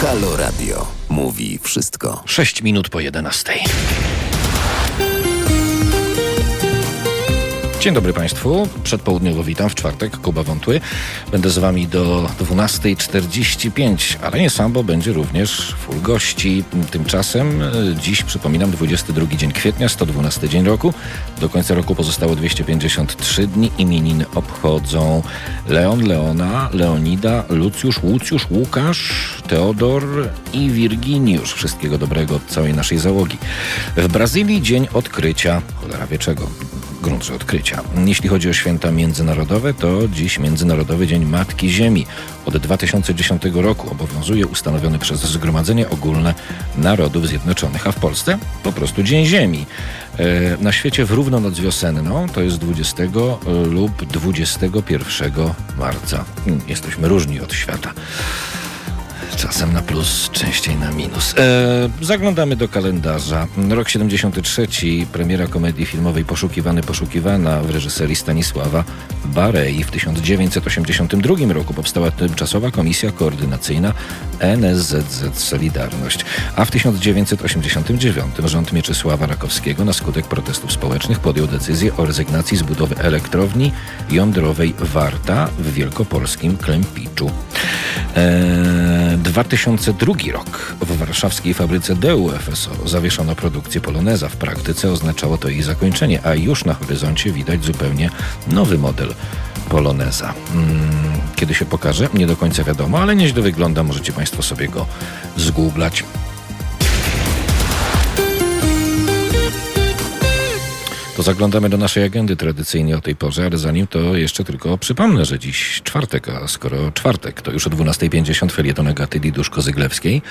Halo Radio mówi wszystko. 6 minut po 11. Dzień dobry Państwu. Przedpołudniowo witam w czwartek, Kuba Wątły. Będę z Wami do 12.45, ale nie sam, bo będzie również full gości. Tymczasem e, dziś, przypominam, 22 dzień kwietnia, 112 dzień roku. Do końca roku pozostało 253 dni. Imieniny obchodzą Leon, Leona, Leonida, Lucjusz, Łucjusz, Łukasz, Teodor i Wirginiusz. Wszystkiego dobrego od całej naszej załogi. W Brazylii dzień odkrycia, cholera wie czego, gruncie odkrycia. Jeśli chodzi o święta międzynarodowe, to dziś Międzynarodowy Dzień Matki Ziemi. Od 2010 roku obowiązuje ustanowiony przez Zgromadzenie Ogólne Narodów Zjednoczonych, a w Polsce po prostu Dzień Ziemi. E, na świecie w równo noc wiosenną to jest 20 lub 21 marca. Jesteśmy różni od świata. Czasem na plus, częściej na minus. E, zaglądamy do kalendarza. Rok 73, premiera komedii filmowej Poszukiwany, Poszukiwana w reżyserii Stanisława Barei. W 1982 roku powstała tymczasowa komisja koordynacyjna NSZZ Solidarność. A w 1989 rząd Mieczysława Rakowskiego na skutek protestów społecznych podjął decyzję o rezygnacji z budowy elektrowni jądrowej Warta w wielkopolskim Klempiczu. E, 2002 rok. W warszawskiej fabryce DEU FSO zawieszono produkcję Poloneza. W praktyce oznaczało to jej zakończenie, a już na horyzoncie widać zupełnie nowy model Poloneza. Hmm, kiedy się pokaże? Nie do końca wiadomo, ale nieźle wygląda. Możecie Państwo sobie go zgooglać. To zaglądamy do naszej agendy tradycyjnie o tej porze, ale zanim to jeszcze tylko przypomnę, że dziś czwartek, a skoro czwartek, to już o 12.50 felieton Agaty Liduszko-Zyglewskiej,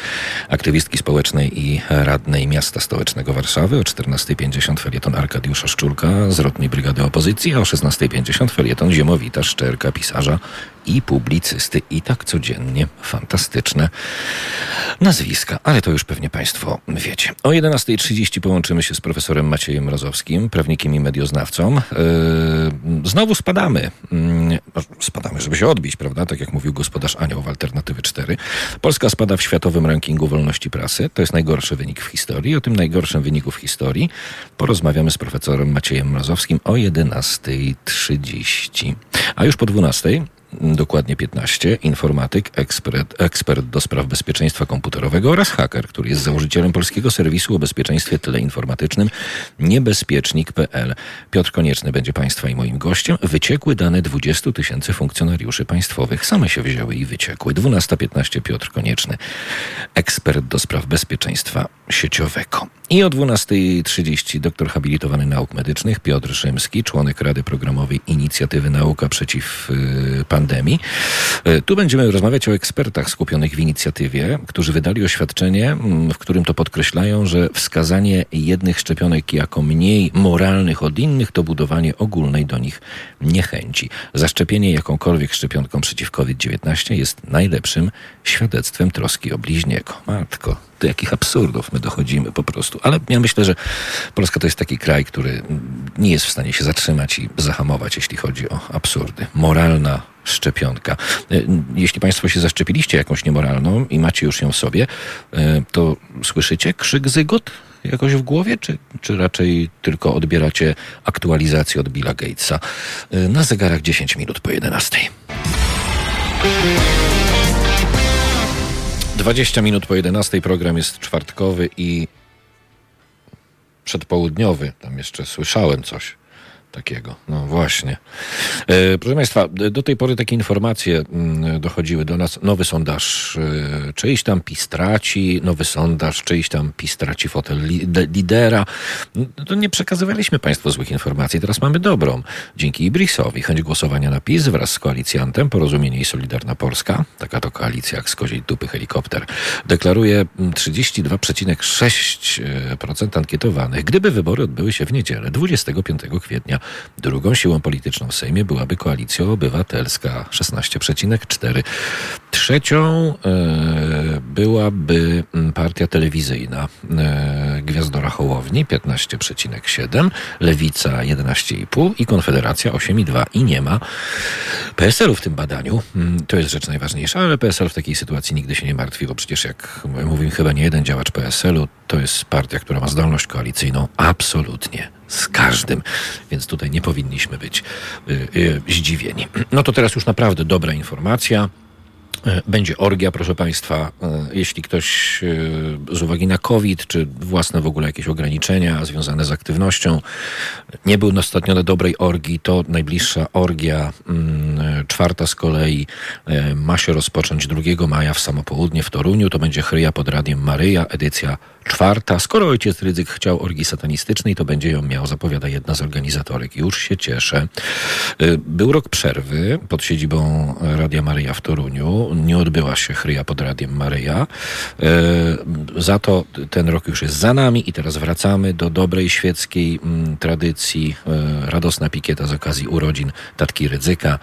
aktywistki społecznej i radnej miasta stołecznego Warszawy, o 14.50 felieton Arkadiusza Szczurka z Rotnej Brygady Opozycji, a o 16.50 felieton Ziemowita Szczerka, pisarza i publicysty. I tak codziennie fantastyczne nazwiska, ale to już pewnie Państwo wiecie. O 11.30 połączymy się z profesorem Maciejem Mrozowskim, prawnikiem i medioznawcą. Yy, znowu spadamy. Yy, spadamy, żeby się odbić, prawda? Tak jak mówił gospodarz Anioł w Alternatywy 4. Polska spada w światowym rankingu wolności prasy. To jest najgorszy wynik w historii. O tym najgorszym wyniku w historii porozmawiamy z profesorem Maciejem Mrozowskim o 11.30. A już po 12.00 dokładnie 15, informatyk, ekspert, ekspert do spraw bezpieczeństwa komputerowego oraz haker, który jest założycielem polskiego serwisu o bezpieczeństwie teleinformatycznym niebezpiecznik.pl. Piotr Konieczny będzie Państwa i moim gościem. Wyciekły dane 20 tysięcy funkcjonariuszy państwowych. Same się wzięły i wyciekły. 12.15 Piotr Konieczny, ekspert do spraw bezpieczeństwa sieciowego. I o 12.30 doktor habilitowany nauk medycznych Piotr Rzymski, członek Rady Programowej Inicjatywy Nauka przeciw y, pandemii. Y, tu będziemy rozmawiać o ekspertach skupionych w inicjatywie, którzy wydali oświadczenie, mm, w którym to podkreślają, że wskazanie jednych szczepionek jako mniej moralnych od innych to budowanie ogólnej do nich niechęci. Zaszczepienie jakąkolwiek szczepionką przeciw COVID-19 jest najlepszym świadectwem troski o bliźniego. Matko, do jakich absurdów my dochodzimy po prostu. Ale ja myślę, że Polska to jest taki kraj, który nie jest w stanie się zatrzymać i zahamować, jeśli chodzi o absurdy. Moralna szczepionka. Jeśli Państwo się zaszczepiliście jakąś niemoralną i macie już ją w sobie, to słyszycie krzyk zygot jakoś w głowie, czy, czy raczej tylko odbieracie aktualizację od Billa Gatesa? Na zegarach 10 minut po 11. 20 minut po 11 program jest czwartkowy i przedpołudniowy. Tam jeszcze słyszałem coś takiego. No właśnie. E, proszę Państwa, do tej pory takie informacje mm, dochodziły do nas. Nowy sondaż, e, czyjś tam PiS traci, nowy sondaż, czyjś tam PiS traci fotel li, lidera. No, to nie przekazywaliśmy Państwu złych informacji, teraz mamy dobrą. Dzięki Ibrisowi chęć głosowania na PiS wraz z koalicjantem Porozumienie i Solidarna Polska, taka to koalicja jak z koziej dupy helikopter, deklaruje 32,6% ankietowanych. Gdyby wybory odbyły się w niedzielę, 25 kwietnia, Drugą siłą polityczną w Sejmie byłaby koalicja obywatelska 16,4%. Trzecią byłaby partia telewizyjna Gwiazdora Hołowni 15,7, Lewica 11,5 i Konfederacja 8,2 i nie ma PSL-u w tym badaniu. Mm, to jest rzecz najważniejsza, ale PSL w takiej sytuacji nigdy się nie martwi, bo przecież jak mówimy chyba nie jeden działacz PSL-u, to jest partia, która ma zdolność koalicyjną absolutnie z każdym, więc tutaj nie powinniśmy być y, y, zdziwieni. No to teraz już naprawdę dobra informacja. E, będzie orgia, proszę Państwa. Jeśli ktoś z uwagi na COVID, czy własne w ogóle jakieś ograniczenia związane z aktywnością nie był ostatnio na dobrej orgii, to najbliższa orgia, mm, czwarta z kolei, ma się rozpocząć 2 maja w samopołudnie w Toruniu. To będzie chryja pod Radiem Maryja, edycja czwarta. Skoro ojciec Rydzyk chciał orgii satanistycznej, to będzie ją miał, zapowiada jedna z organizatorek. Już się cieszę. Był rok przerwy pod siedzibą Radia Maryja w Toruniu nie odbyła się chryja pod Radiem Maryja. E, za to ten rok już jest za nami i teraz wracamy do dobrej świeckiej mm, tradycji. E, radosna pikieta z okazji urodzin Tatki Rydzyka,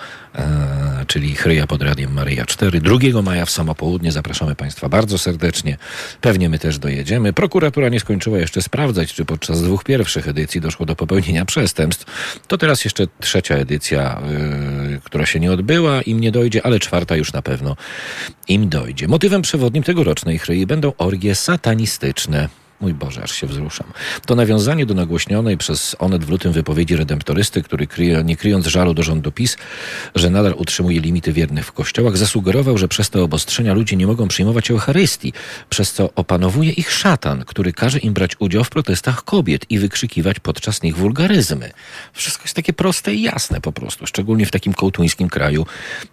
czyli chryja pod Radiem Maryja 4. 2 maja w samo południe zapraszamy Państwa bardzo serdecznie. Pewnie my też dojedziemy. Prokuratura nie skończyła jeszcze sprawdzać, czy podczas dwóch pierwszych edycji doszło do popełnienia przestępstw. To teraz jeszcze trzecia edycja, która się nie odbyła, im nie dojdzie, ale czwarta już na pewno im dojdzie. Motywem przewodnim tegorocznej chryi będą orgie satanistyczne. Mój Boże, aż się wzruszam. To nawiązanie do nagłośnionej przez Onet w lutym wypowiedzi redemptorysty, który kryje, nie kryjąc żalu do rządu PiS, że nadal utrzymuje limity wiernych w kościołach, zasugerował, że przez te obostrzenia ludzie nie mogą przyjmować Eucharystii, przez co opanowuje ich szatan, który każe im brać udział w protestach kobiet i wykrzykiwać podczas nich wulgaryzmy. Wszystko jest takie proste i jasne po prostu, szczególnie w takim kołtuńskim kraju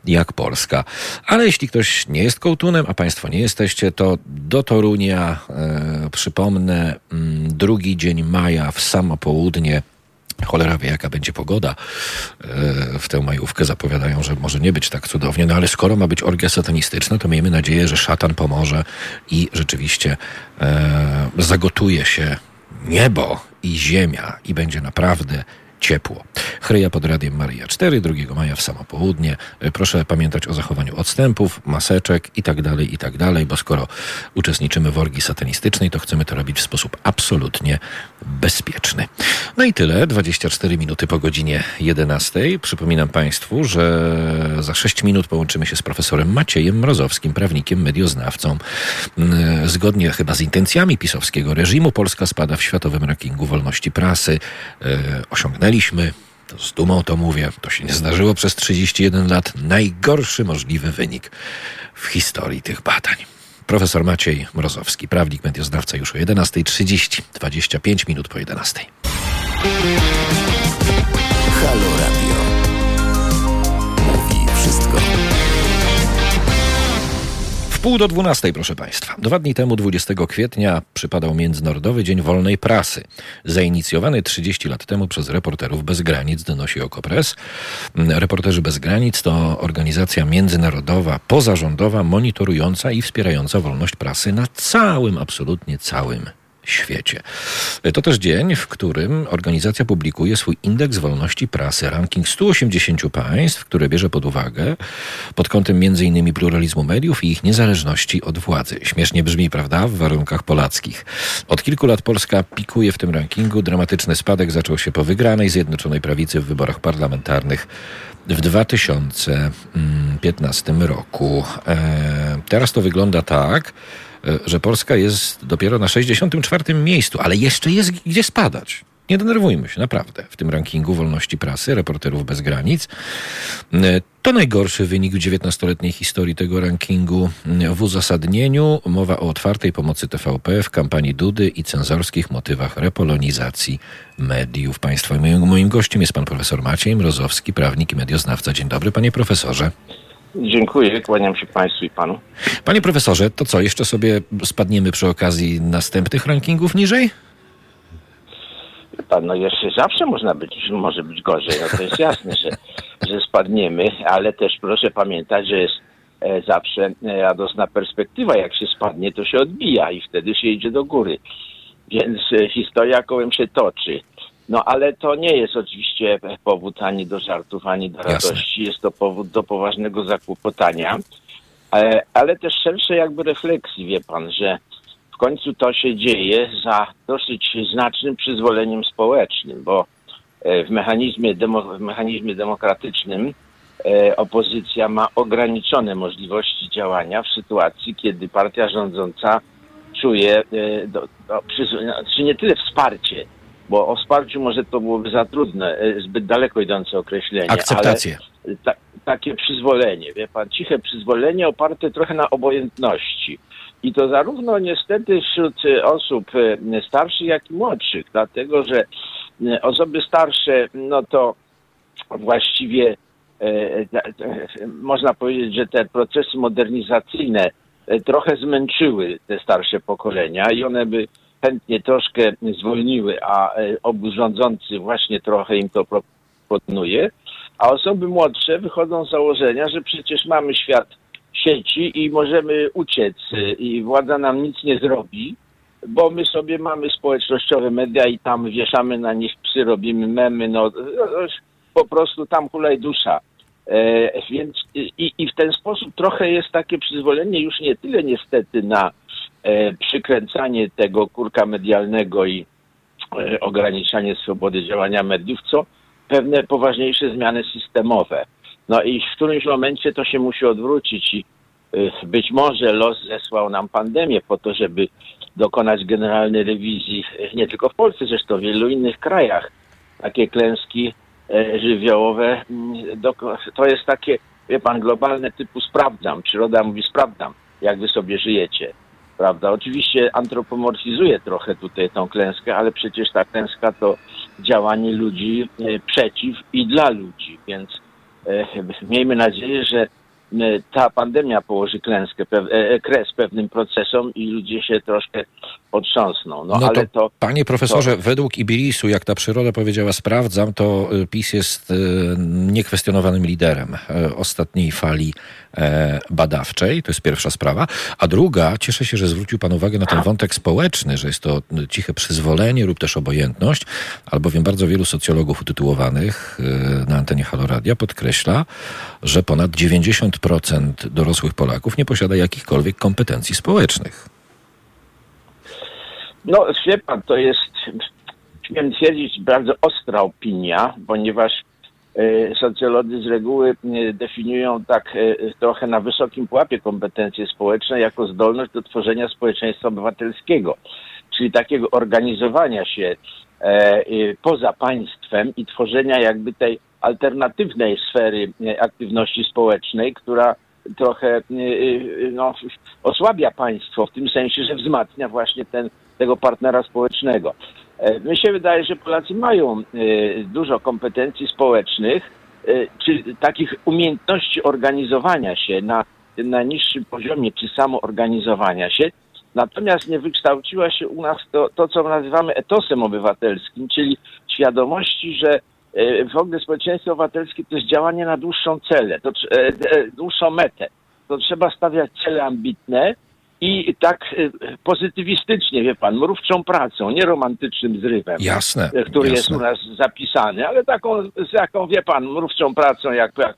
jak Polska. Ale jeśli ktoś nie jest kołtunem, a państwo nie jesteście, to do Torunia e, przypomnę, Przypomnę, mm, drugi dzień maja w samo południe Cholera wie, jaka będzie pogoda e, w tę majówkę. Zapowiadają, że może nie być tak cudownie, no ale skoro ma być orgia satanistyczna, to miejmy nadzieję, że szatan pomoże i rzeczywiście e, zagotuje się niebo i ziemia i będzie naprawdę ciepło. Chryja pod Radiem Maria 4, 2 maja w samo południe. E, proszę pamiętać o zachowaniu odstępów, maseczek i tak dalej, i tak bo skoro uczestniczymy w orgii satanistycznej, to chcemy to robić w sposób absolutnie bezpieczny. No i tyle, 24 minuty po godzinie 11. Przypominam Państwu, że za 6 minut połączymy się z profesorem Maciejem Mrozowskim, prawnikiem, medioznawcą. Mm, zgodnie chyba z intencjami pisowskiego reżimu, Polska spada w światowym rankingu wolności prasy. E, osiągnęli osiągnęliśmy, z dumą to mówię, to się nie zdarzyło przez 31 lat, najgorszy możliwy wynik w historii tych badań. Profesor Maciej Mrozowski, prawnik, medioznawca już o 11.30, 25 minut po 11. Halo Radio. Pół do dwunastej, proszę Państwa. Dwa dni temu, 20 kwietnia, przypadał Międzynarodowy Dzień Wolnej Prasy. Zainicjowany 30 lat temu przez Reporterów Bez Granic, donosi Okopres. Reporterzy Bez Granic to organizacja międzynarodowa, pozarządowa, monitorująca i wspierająca wolność prasy na całym, absolutnie całym świecie. To też dzień, w którym organizacja publikuje swój indeks wolności prasy, ranking 180 państw, które bierze pod uwagę pod kątem m.in. pluralizmu mediów i ich niezależności od władzy. Śmiesznie brzmi, prawda, w warunkach polackich. Od kilku lat Polska pikuje w tym rankingu. Dramatyczny spadek zaczął się po wygranej Zjednoczonej Prawicy w wyborach parlamentarnych w 2015 roku. E, teraz to wygląda tak, że Polska jest dopiero na 64. miejscu, ale jeszcze jest gdzie spadać. Nie denerwujmy się, naprawdę. W tym rankingu wolności prasy, reporterów bez granic. E, to najgorszy wynik w XIX-letniej historii tego rankingu. W uzasadnieniu mowa o otwartej pomocy TVP w kampanii Dudy i cenzorskich motywach repolonizacji mediów. Państwa moim, moim gościem jest pan profesor Maciej Mrozowski, prawnik i medioznawca. Dzień dobry, panie profesorze. Dziękuję, kłaniam się Państwu i Panu. Panie profesorze, to co, jeszcze sobie spadniemy przy okazji następnych rankingów niżej? Pan, no jeszcze zawsze można być, może być gorzej, no to jest jasne, że, że spadniemy, ale też proszę pamiętać, że jest e, zawsze e, radosna perspektywa. Jak się spadnie, to się odbija i wtedy się idzie do góry. Więc e, historia kołem się toczy. No ale to nie jest oczywiście powód ani do żartów, ani do radości. Jasne. Jest to powód do poważnego zakłopotania. ale, ale też szersze jakby refleksji, wie pan, że w końcu to się dzieje za dosyć znacznym przyzwoleniem społecznym, bo w mechanizmie, demo, w mechanizmie demokratycznym e, opozycja ma ograniczone możliwości działania w sytuacji, kiedy partia rządząca czuje, e, do, do, przy, znaczy nie tyle wsparcie, bo o wsparciu może to byłoby za trudne, e, zbyt daleko idące określenie. Akceptację. Ale ta, takie przyzwolenie, wie pan, ciche przyzwolenie oparte trochę na obojętności. I to zarówno niestety wśród osób starszych, jak i młodszych, dlatego że osoby starsze, no to właściwie e, e, można powiedzieć, że te procesy modernizacyjne e, trochę zmęczyły te starsze pokolenia i one by chętnie troszkę zwolniły, a obóz rządzący właśnie trochę im to proponuje. A osoby młodsze wychodzą z założenia, że przecież mamy świat sieci i możemy uciec i władza nam nic nie zrobi bo my sobie mamy społecznościowe media i tam wieszamy na nich psy, robimy memy, no, no po prostu tam hulaj dusza. E, więc i, i w ten sposób trochę jest takie przyzwolenie już nie tyle niestety na e, przykręcanie tego kurka medialnego i e, ograniczanie swobody działania mediów, co pewne poważniejsze zmiany systemowe. No i w którymś momencie to się musi odwrócić i e, być może los zesłał nam pandemię po to, żeby dokonać generalnej rewizji, nie tylko w Polsce, zresztą w wielu innych krajach. Takie klęski e, żywiołowe, mm, to jest takie, wie pan, globalne typu sprawdzam. Przyroda mówi sprawdzam, jak wy sobie żyjecie. Prawda? Oczywiście antropomorfizuje trochę tutaj tą klęskę, ale przecież ta klęska to działanie ludzi e, przeciw i dla ludzi, więc e, miejmy nadzieję, że E, ta pandemia położy klęskę, kres pewnym procesom i ludzie się troszkę otrząsną. No, no ale to, to, Panie profesorze, to... według Ibilisu, jak ta przyroda powiedziała, sprawdzam, to PiS jest niekwestionowanym liderem ostatniej fali badawczej. To jest pierwsza sprawa. A druga, cieszę się, że zwrócił Pan uwagę na ten wątek społeczny, że jest to ciche przyzwolenie lub też obojętność, albowiem bardzo wielu socjologów utytułowanych na antenie Haloradia podkreśla, że ponad 90% dorosłych Polaków nie posiada jakichkolwiek kompetencji społecznych. No, wie pan, to jest, śmiem twierdzić, bardzo ostra opinia, ponieważ e, socjolodzy z reguły e, definiują tak e, trochę na wysokim pułapie kompetencje społeczne jako zdolność do tworzenia społeczeństwa obywatelskiego, czyli takiego organizowania się poza państwem i tworzenia jakby tej alternatywnej sfery e, aktywności społecznej, która trochę e, e, no, osłabia państwo w tym sensie, że wzmacnia właśnie ten, tego partnera społecznego. Mi się wydaje, że Polacy mają dużo kompetencji społecznych, czy takich umiejętności organizowania się na na niższym poziomie, czy samoorganizowania się. Natomiast nie wykształciła się u nas to, to, co nazywamy etosem obywatelskim, czyli świadomości, że E, w ogóle społeczeństwo obywatelskie to jest działanie na dłuższą celę, to, e, e, dłuższą metę. To trzeba stawiać cele ambitne i tak pozytywistycznie, wie pan, mrówczą pracą, nie romantycznym zrywem. Jasne. Który jasne. jest u nas zapisany, ale taką, z jaką, wie pan, mrówczą pracą, jak, jak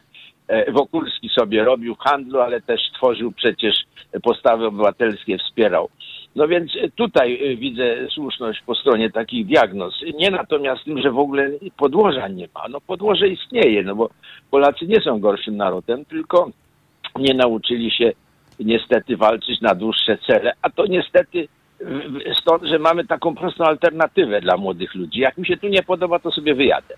Wokulski sobie robił w handlu, ale też tworzył przecież postawy obywatelskie, wspierał. No więc tutaj widzę słuszność po stronie takich diagnoz. Nie natomiast tym, że w ogóle podłoża nie ma. No podłoże istnieje, no bo Polacy nie są gorszym narodem, tylko nie nauczyli się niestety walczyć na dłuższe cele, a to niestety stąd, że mamy taką prostą alternatywę dla młodych ludzi. Jak mi się tu nie podoba, to sobie wyjadę.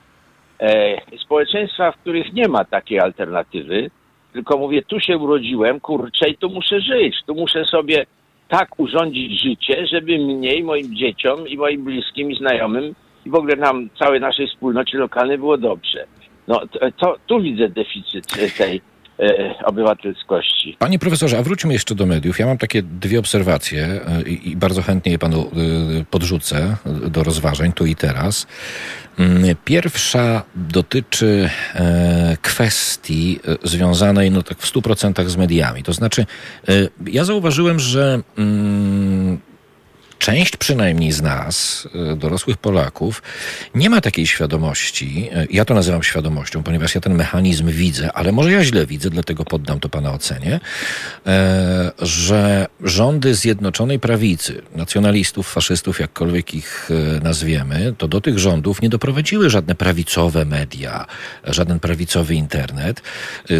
E, społeczeństwa, w których nie ma takiej alternatywy, tylko mówię, tu się urodziłem, kurczę, i tu muszę żyć, tu muszę sobie tak urządzić życie, żeby mnie i moim dzieciom i moim bliskim i znajomym i w ogóle nam, całej naszej wspólnocie lokalnej było dobrze. No to, to tu widzę deficyt tej obywatelskości. Panie profesorze, a wróćmy jeszcze do mediów. Ja mam takie dwie obserwacje e, i, bardzo chętnie je panu e, podrzucę do rozważań tu i teraz. Mm, pierwsza dotyczy e, kwestii e, związanej no tak w 100% z mediami. To znaczy, e, ja zauważyłem, że mm, część przynajmniej z nas, e, dorosłych Polaków, nie ma takiej świadomości, e, ja to nazywam świadomością, ponieważ ja ten mechanizm widzę, ale może ja źle widzę, dlatego poddam to Pana ocenie, e, że rządy Zjednoczonej Prawicy, nacjonalistów, faszystów, jakkolwiek ich nazwiemy, to do tych rządów nie doprowadziły żadne prawicowe media, żaden prawicowy internet,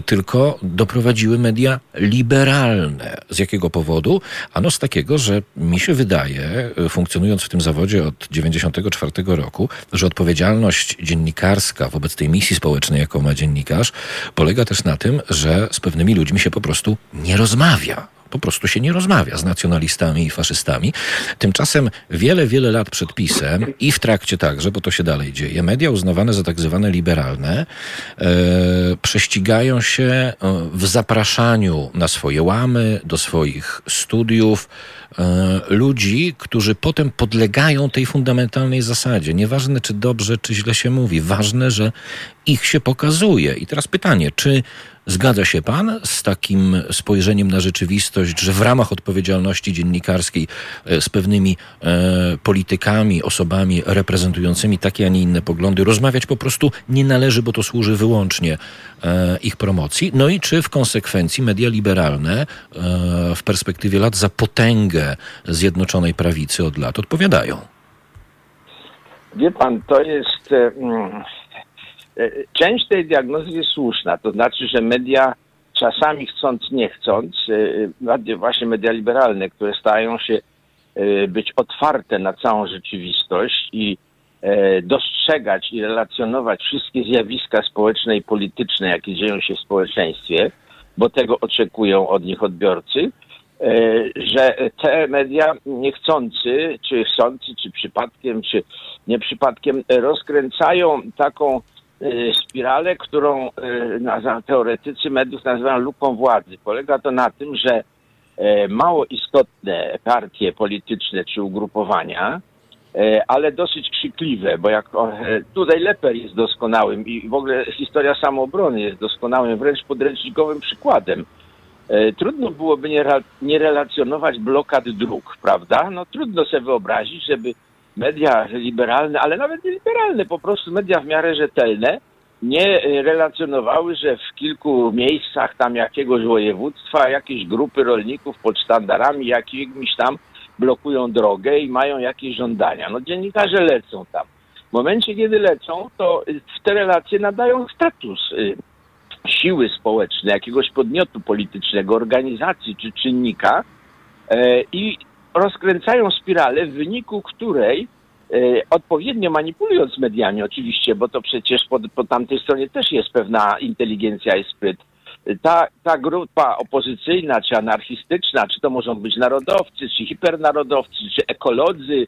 tylko doprowadziły media liberalne. Z jakiego powodu? Ano z takiego, że mi się wydaje, funkcjonując w tym zawodzie od 94 roku, że odpowiedzialność dziennikarska wobec tej misji społecznej, jaką ma dziennikarz, polega też na tym, że z pewnymi ludźmi się po prostu nie rozmawia. Po prostu się nie rozmawia z nacjonalistami i faszystami. Tymczasem wiele, wiele lat przed pisem i w trakcie także, bo to się dalej dzieje, media uznawane za tak zwane liberalne e, prześcigają się e, w zapraszaniu na swoje łamy, do swoich studiów, E, ludzi, którzy potem podlegają tej fundamentalnej zasadzie. Nieważne, czy dobrze, czy źle się mówi, ważne, że ich się pokazuje. I teraz pytanie, czy zgadza się pan z takim spojrzeniem na rzeczywistość, że w ramach odpowiedzialności dziennikarskiej e, z pewnymi e, politykami, osobami reprezentującymi takie, a nie inne poglądy rozmawiać po prostu nie należy, bo to służy wyłącznie e, ich promocji? No i czy w konsekwencji media liberalne e, w perspektywie lat za potęgę Zjednoczonej Prawicy od lat odpowiadają? Wie pan, to jest. Część tej diagnozy jest słuszna, to znaczy, że media czasami chcąc, nie chcąc, e, właśnie media liberalne, które stają się e, być otwarte na całą rzeczywistość i dostrzegać i relacjonować wszystkie zjawiska społeczne i polityczne, jakie dzieją się w społeczeństwie, bo tego oczekują od nich odbiorcy, że te media niechcący, czy chcący, czy przypadkiem, czy nie przypadkiem, rozkręcają taką spiralę, którą y, teoretycy mediów nazywają luką władzy. Polega to na tym, że e, mało istotne partie polityczne czy ugrupowania, e, ale dosyć krzykliwe, bo jak e, tutaj Leper jest doskonałym i w ogóle historia samoobrony jest doskonałym, wręcz podręcznikowym przykładem. Trudno byłoby nie, nie relacjonować blokad dróg, prawda? No trudno sobie wyobrazić, żeby media liberalne, ale nawet nie liberalne, po prostu media w miarę rzetelne, nie relacjonowały, że w kilku miejscach tam jakiegoś województwa jakieś grupy rolników pod sztandarami jakimiś tam blokują drogę i mają jakieś żądania. No dziennikarze lecą tam. W momencie, kiedy lecą, to w te relacje nadają status y, siły społecznej, jakiegoś podmiotu politycznego, organizacji czy czynnika e, i rozkręcają spiralę, w wyniku której e, odpowiednio manipulując mediami oczywiście, bo to przecież po, po tamtej stronie też jest pewna inteligencja i spryt, ta, ta grupa opozycyjna, czy anarchistyczna, czy to mogą być narodowcy, czy hipernarodowcy, czy ekolodzy,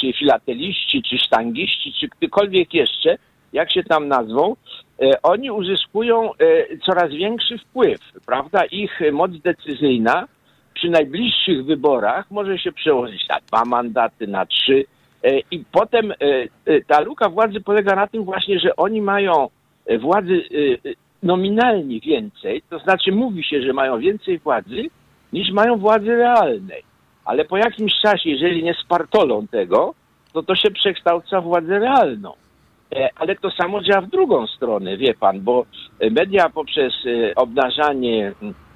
czy filateliści, czy sztangiści, czy ktokolwiek jeszcze, jak się tam nazwą, e, oni uzyskują e, coraz większy wpływ, prawda? Ich moc decyzyjna przy najbliższych wyborach może się przełożyć na dwa mandaty, na trzy. E, I potem e, e, ta luka władzy polega na tym właśnie, że oni mają władzy nominalnie więcej, to znaczy mówi się, że mają więcej władzy, niż mają władzy realnej. Ale po jakimś czasie, jeżeli nie spartolą tego, to to się przekształca w władzę realną. Ale to samo działa w drugą stronę, wie pan, bo media poprzez obnażanie E,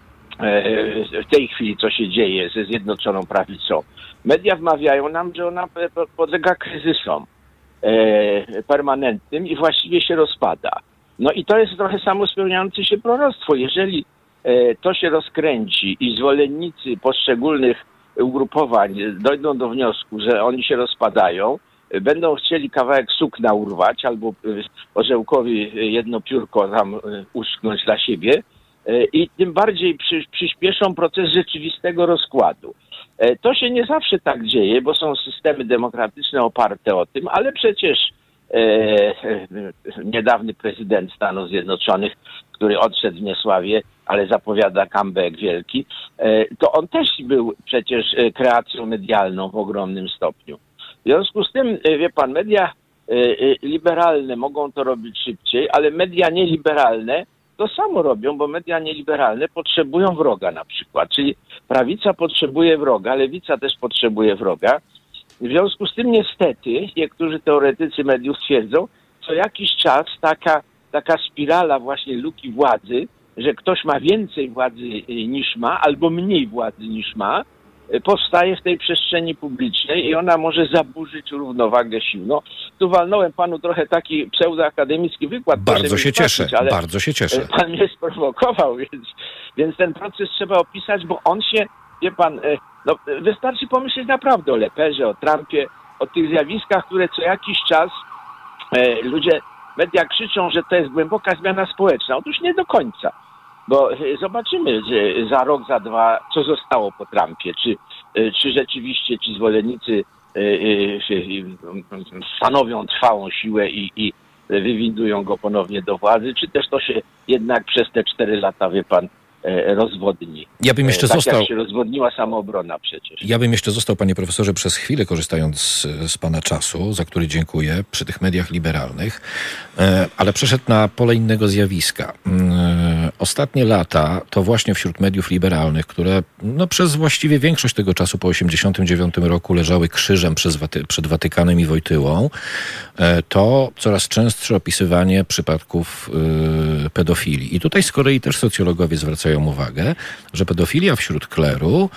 w tej chwili, co się dzieje ze Zjednoczoną Prawicą. Media wmawiają nam, że ona podlega kryzysom e, permanentnym i właściwie się rozpada. No i to jest trochę samo spełniające się proroctwo. Jeżeli e, to się rozkręci i zwolennicy poszczególnych ugrupowań dojdą do wniosku, że oni się rozpadają, będą chcieli kawałek sukna urwać albo orzełkowi jedno piórko tam uszknąć dla siebie, E, i tym bardziej przy, przyspieszą proces rzeczywistego rozkładu. E, to się nie zawsze tak dzieje, bo są systemy demokratyczne oparte o tym, ale przecież e, e, niedawny prezydent Stanów Zjednoczonych, który odszedł w niesławie, ale zapowiada comeback wielki, e, to on też był przecież kreacją medialną w ogromnym stopniu. W związku z tym, wie pan, media liberalne mogą to robić szybciej, ale media nieliberalne to samo robią, bo media nieliberalne potrzebują wroga na przykład. Czyli prawica potrzebuje wroga, lewica też potrzebuje wroga. W związku z tym niestety, niektórzy teoretycy mediów twierdzą, co jakiś czas taka, taka spirala właśnie luki władzy, że ktoś ma więcej władzy y, niż ma, albo mniej władzy niż ma, powstaje w tej przestrzeni publicznej i ona może zaburzyć równowagę sił. No, tu walnąłem panu trochę taki pseudoakademicki wykład. Bardzo się cieszę, ale bardzo się cieszę. Pan mnie sprowokował, więc, więc ten proces trzeba opisać, bo on się, wie pan, no, wystarczy pomyśleć naprawdę o Leperze, o Trumpie, o tych zjawiskach, które co jakiś czas ludzie, media krzyczą, że to jest głęboka zmiana społeczna. Otóż nie do końca. Bo e, zobaczymy za rok, za dwa, co zostało po Trumpie. Czy, e, czy rzeczywiście ci zwolennicy e, stanowią trwałą siłę i, i wywindują go ponownie do władzy, czy też to się jednak przez te cztery lata, wie pan, rozwodni. Ja bym jeszcze tak został. Jak się rozwodniła samoobrona przecież. Ja bym jeszcze został, panie profesorze, przez chwilę korzystając z, z pana czasu, za który dziękuję przy tych mediach liberalnych, e, ale przeszedł na pole innego zjawiska. E, ostatnie lata to właśnie wśród mediów liberalnych, które no, przez właściwie większość tego czasu po 1989 roku leżały krzyżem przez przed Watykanem i Wojtyłą, e, to coraz częstsze opisywanie przypadków e, pedofilii. I tutaj z kolei też socjologowie zwracają zwracają uwagę, że pedofilia wśród kleru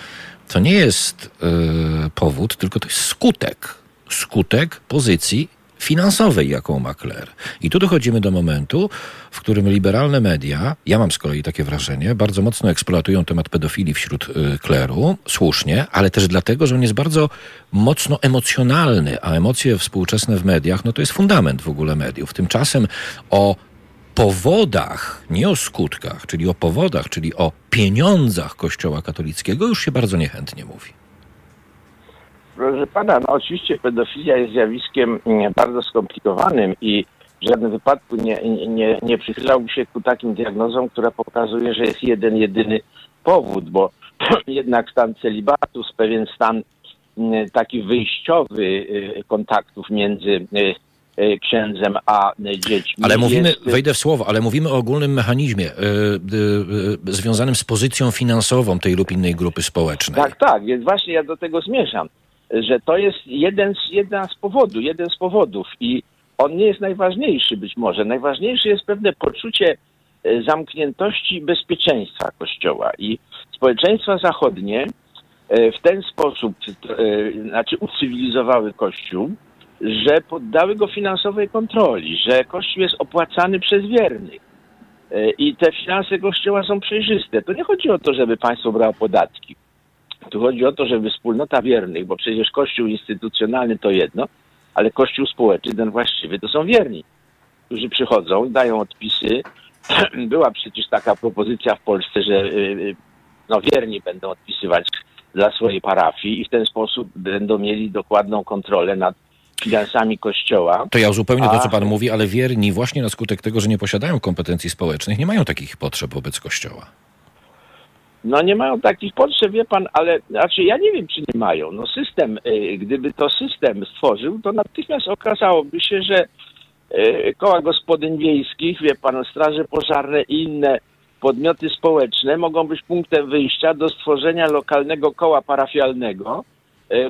to nie jest yy, powód, tylko to jest skutek. Skutek pozycji finansowej, jaką ma kler. I tu dochodzimy do momentu, w którym liberalne media, ja mam z kolei takie wrażenie, bardzo mocno eksploatują temat pedofilii wśród y, kleru, słusznie, ale też dlatego, że on jest bardzo mocno emocjonalny, a emocje współczesne w mediach, no to jest fundament w ogóle mediów. Tymczasem o powodach, nie o skutkach, czyli o powodach, czyli o pieniądzach Kościoła katolickiego już się bardzo niechętnie mówi. Proszę pana, no oczywiście pedofilia jest zjawiskiem mm, bardzo skomplikowanym i w żadnym wypadku nie, nie, nie przychylałbym się ku takim diagnozom, która pokazuje, że jest jeden, jedyny powód, bo jednak stan celibatu, pewien stan mm, taki wyjściowy y, kontaktów między y, księdzem a dziećmi. Ale mówimy, jest... wejdę w słowo, ale mówimy o ogólnym mechanizmie y, związanym z pozycją finansową tej lub innej grupy społecznej. Tak, tak, więc właśnie ja do tego zmierzam, że to jest jeden z, jeden z powodów, jeden z powodów i on nie jest najważniejszy być może. Najważniejsze jest pewne poczucie e, zamkniętości i bezpieczeństwa Kościoła i społeczeństwa zachodnie w ten sposób, znaczy ucywilizowały Kościół, że poddały go finansowej kontroli, że Kościół jest opłacany przez wiernych e, i te finanse Kościoła są przejrzyste. To nie chodzi o to, żeby państwo brało podatki. Tu chodzi o to, żeby wspólnota wiernych, bo przecież Kościół instytucjonalny to jedno, ale Kościół społeczny, ten właściwy, to są wierni, którzy przychodzą, dają odpisy. Była przecież taka propozycja w Polsce, że e, e, no, wierni będą odpisywać dla swojej parafii i w ten sposób będą mieli dokładną kontrolę nad finansami Kościoła. To ja uzupełnię a... to, co pan mówi, ale wierni właśnie na skutek tego, że nie posiadają kompetencji społecznych, nie mają takich potrzeb wobec Kościoła. No nie mają takich potrzeb, wie pan, ale znaczy ja nie wiem, czy nie mają. No system, y, gdyby to system stworzył, to natychmiast okazałoby się, że y, koła gospodyń wiejskich, wie pan, straże pożarne i inne podmioty społeczne mogą być punktem wyjścia do stworzenia lokalnego koła parafialnego,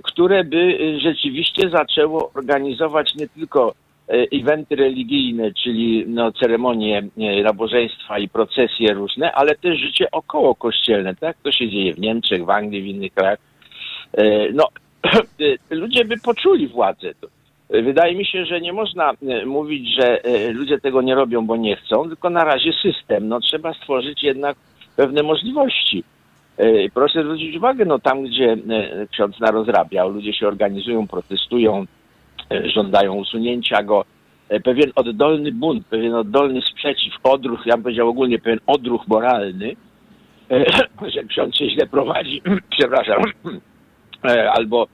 które by e, rzeczywiście zaczęło organizować nie tylko e, eventy religijne, czyli no, ceremonie nabożeństwa i procesje różne, ale też życie około kościelne, tak? To się dzieje w Niemczech, w Anglii, w innych krajach. No, ludzie by poczuli władzę. Wydaje mi się, że nie można mówić, że ludzie tego nie robią, bo nie chcą, tylko na razie system. No, trzeba stworzyć jednak pewne możliwości. E, proszę zwrócić uwagę, no tam, gdzie e, ksiądz narozrabiał, ludzie się organizują, protestują, e, żądają usunięcia go. Pewien oddolny bunt, pewien oddolny sprzeciw, odruch, ja bym powiedział ogólnie pewien odruch moralny, że ksiądz się źle prowadzi, przepraszam, albo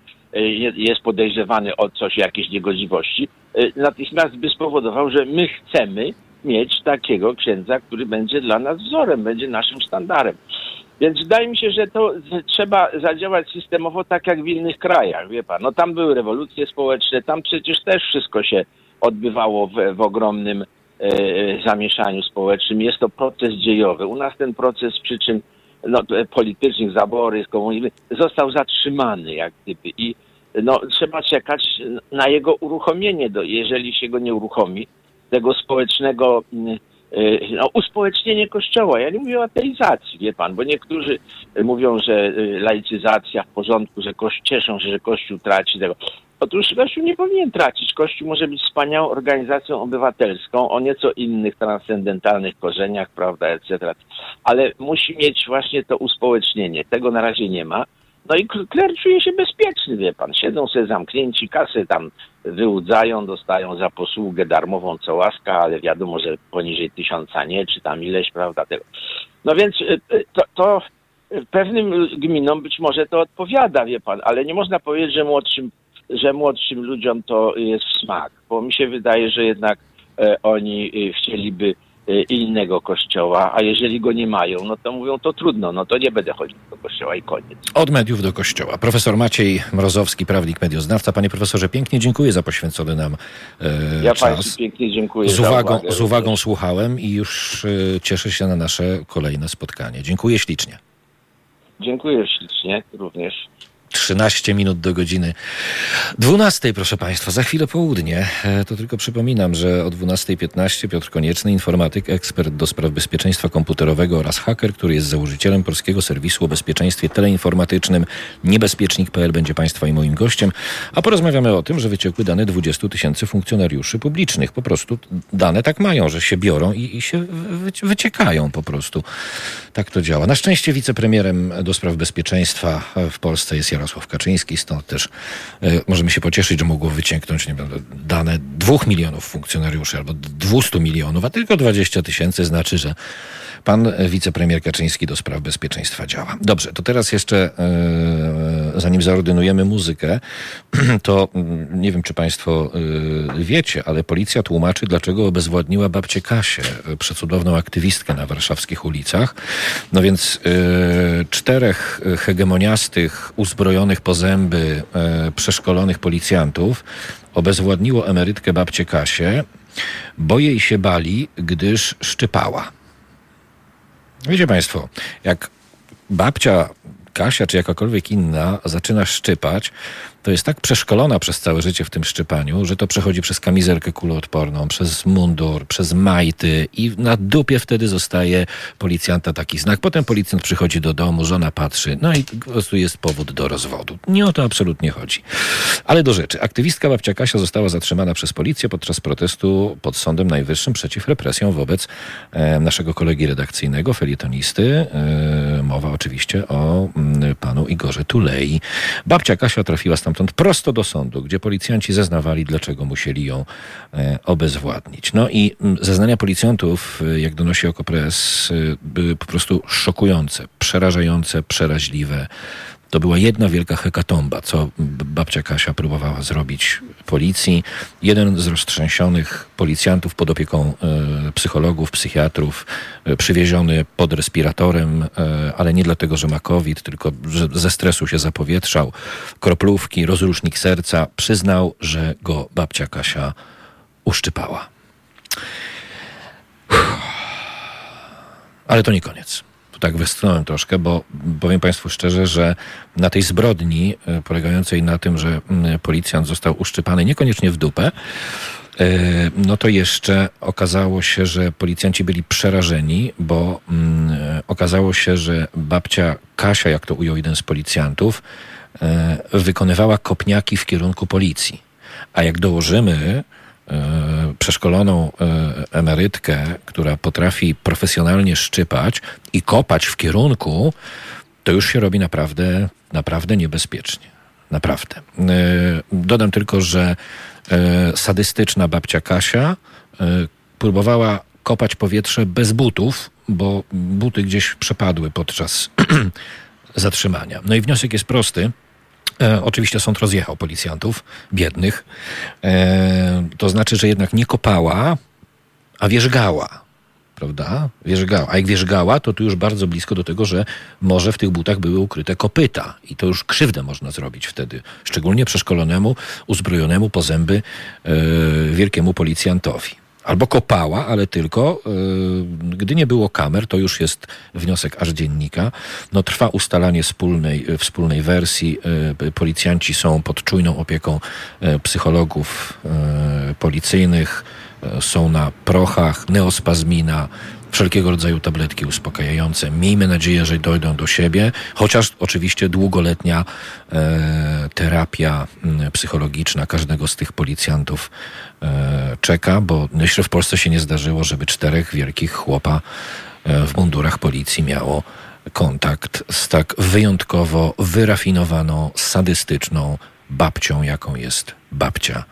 jest podejrzewany o coś, jakieś niegodziwości, natychmiast by spowodował, że my chcemy mieć takiego księdza, który będzie dla nas wzorem, będzie naszym sztandarem. Więc wydaje mi się, że to trzeba zadziałać systemowo tak jak w innych krajach, wie pan. No tam były rewolucje społeczne, tam przecież też wszystko się odbywało w, w ogromnym e, zamieszaniu społecznym. Jest to proces dziejowy. U nas ten proces przyczyn no, politycznych, zabory, komunizmu został zatrzymany jak gdyby. I no, trzeba czekać na jego uruchomienie. Do, jeżeli się go nie uruchomi, tego społecznego y, no, uspołecznienie kościoła. Ja nie mówię o ateizacji, wie pan, bo niektórzy mówią, że y, laicyzacja w porządku, że kości cieszą się, że Kościół traci tego. Otóż Kościół nie powinien tracić. Kościół może być wspaniałą organizacją obywatelską o nieco innych transcendentalnych korzeniach, prawda, etc. Ale musi mieć właśnie to uspołecznienie. Tego na razie nie ma. No i kler czuje się bezpieczny, wie pan. Siedzą sobie zamknięci, kasy tam wyłudzają, dostają za posługę darmową co łaska, ale wiadomo, że poniżej tysiąca nie, czy tam ileś, prawda, tego. No więc y, y, to, to pewnym gminom być może to odpowiada, wie pan, ale nie można powiedzieć, że młodszym, że młodszym ludziom to jest smak, bo mi się wydaje, że jednak e, oni e, chcieliby e, innego kościoła, a jeżeli go nie mają, no to mówią, to trudno, no to nie będę chodził do kościoła i koniec. Od mediów do kościoła. Profesor Maciej Mrozowski, prawnik, medioznawca. Panie profesorze, pięknie dziękuję za poświęcony nam e, Ja czas. Państwu pięknie dziękuję Z uwagą, uwagę. z uwagą słuchałem i już e, cieszę się na nasze kolejne spotkanie. Dziękuję ślicznie. Dziękuję ślicznie również. 13 minut do godziny 12, proszę Państwa, za chwilę południe. E, To tylko przypominam, że o 12.15 Piotr Konieczny, informatyk, ekspert do spraw bezpieczeństwa komputerowego oraz haker, który jest założycielem polskiego serwisu o bezpieczeństwie teleinformatycznym niebezpiecznik.pl będzie Państwa i moim gościem. A porozmawiamy o tym, że wyciekły dane 20 tysięcy funkcjonariuszy publicznych. Po prostu dane tak mają, że się biorą i, i się wy- wyciekają po prostu. Tak to działa. Na szczęście wicepremierem do spraw bezpieczeństwa w Polsce jest Jarosław Kaczyński, stąd też e, możemy się pocieszyć, że mogło wycieknąć nie wiem, dane dwóch milionów funkcjonariuszy albo 200 milionów, a tylko 20 tysięcy znaczy, że pan wicepremier Kaczyński do spraw bezpieczeństwa działa. Dobrze, to teraz jeszcze, e, zanim zaordynujemy muzykę, to mm, nie wiem, czy państwo e, wiecie, ale policja tłumaczy, dlaczego obezwładniła babcię Kasię, przecudowną aktywistkę na warszawskich ulicach. No więc czterech hegemoniastych, uzbrojonych po zęby, e, przeszkolonych policjantów obezwładniło emerytkę babcię Kasię, bo jej się bali, gdyż szczypała. Wiecie Państwo, jak babcia Kasia czy jakakolwiek inna zaczyna szczypać, to jest tak przeszkolona przez całe życie w tym szczypaniu, że to przechodzi przez kamizelkę kuloodporną, przez mundur, przez majty i na dupie wtedy zostaje policjanta taki znak. Potem policjant przychodzi do domu, żona patrzy, no i po prostu jest powód do rozwodu. Nie o to absolutnie chodzi. Ale do rzeczy. Aktywistka babcia Kasia została zatrzymana przez policję podczas protestu pod Sądem Najwyższym przeciw represjom wobec e, naszego kolegi redakcyjnego, felietonisty. E, mowa oczywiście o mm, panu Igorze Tulei. Babcia Kasia trafiła stamtąd prosto do sądu, gdzie policjanci zeznawali, dlaczego musieli ją e, obezwładnić. No i mm, zeznania policjantów, e, jak donosi Okopres, e, były po prostu szokujące, przerażające, przeraźliwe. To była jedna wielka hekatomba, co babcia Kasia próbowała zrobić policji. Jeden z roztrzęsionych policjantów pod opieką e, psychologów, psychiatrów, e, przywieziony pod respiratorem, e, ale nie dlatego, że ma COVID, tylko że ze stresu się zapowietrzał. Kroplówki, rozrusznik serca, przyznał, że go babcia Kasia uszczypała. Ale to nie koniec. Tak westchnąłem troszkę, bo powiem Państwu szczerze, że na tej zbrodni e, polegającej na tym, że mm, policjant został uszczypany niekoniecznie w dupę, e, no to jeszcze okazało się, że policjanci byli przerażeni, bo mm, okazało się, że babcia Kasia, jak to ujął jeden z policjantów, e, wykonywała kopniaki w kierunku policji. A jak dołożymy przeszkoloną e, emerytkę, która potrafi profesjonalnie szczypać i kopać w kierunku, to już się robi naprawdę, naprawdę niebezpiecznie. Naprawdę. E, Dodam tylko, że e, sadystyczna babcia Kasia e, próbowała kopać powietrze bez butów, bo buty gdzieś przepadły podczas zatrzymania. No i wniosek jest prosty. E, oczywiście sąd rozjechał policjantów, biednych. E, to znaczy, że jednak nie kopała, a wierzgała. Prawda? Wierzgała. A jak wierzgała, to tu już bardzo blisko do tego, że może w tych butach były ukryte kopyta. I to już krzywdę można zrobić wtedy. Szczególnie przeszkolonemu, uzbrojonemu po zęby e, wielkiemu policjantowi. Albo kopała, ale tylko, yy, gdy nie było kamer, to już jest wniosek aż dziennika, no trwa ustalanie wspólnej, yy, wspólnej wersji. Yy, policjanci są pod czujną opieką psychologów policyjnych, są na prochach, neospazmina, wszelkiego rodzaju tabletki uspokajające. Miejmy nadzieję, że dojdą do siebie, chociaż oczywiście długoletnia e, terapia psychologiczna każdego z tych policjantów e, czeka, bo jeszcze w Polsce się nie zdarzyło, żeby czterech wielkich chłopa e, w mundurach policji miało kontakt z tak wyjątkowo wyrafinowaną, sadystyczną babcią, jaką jest babcia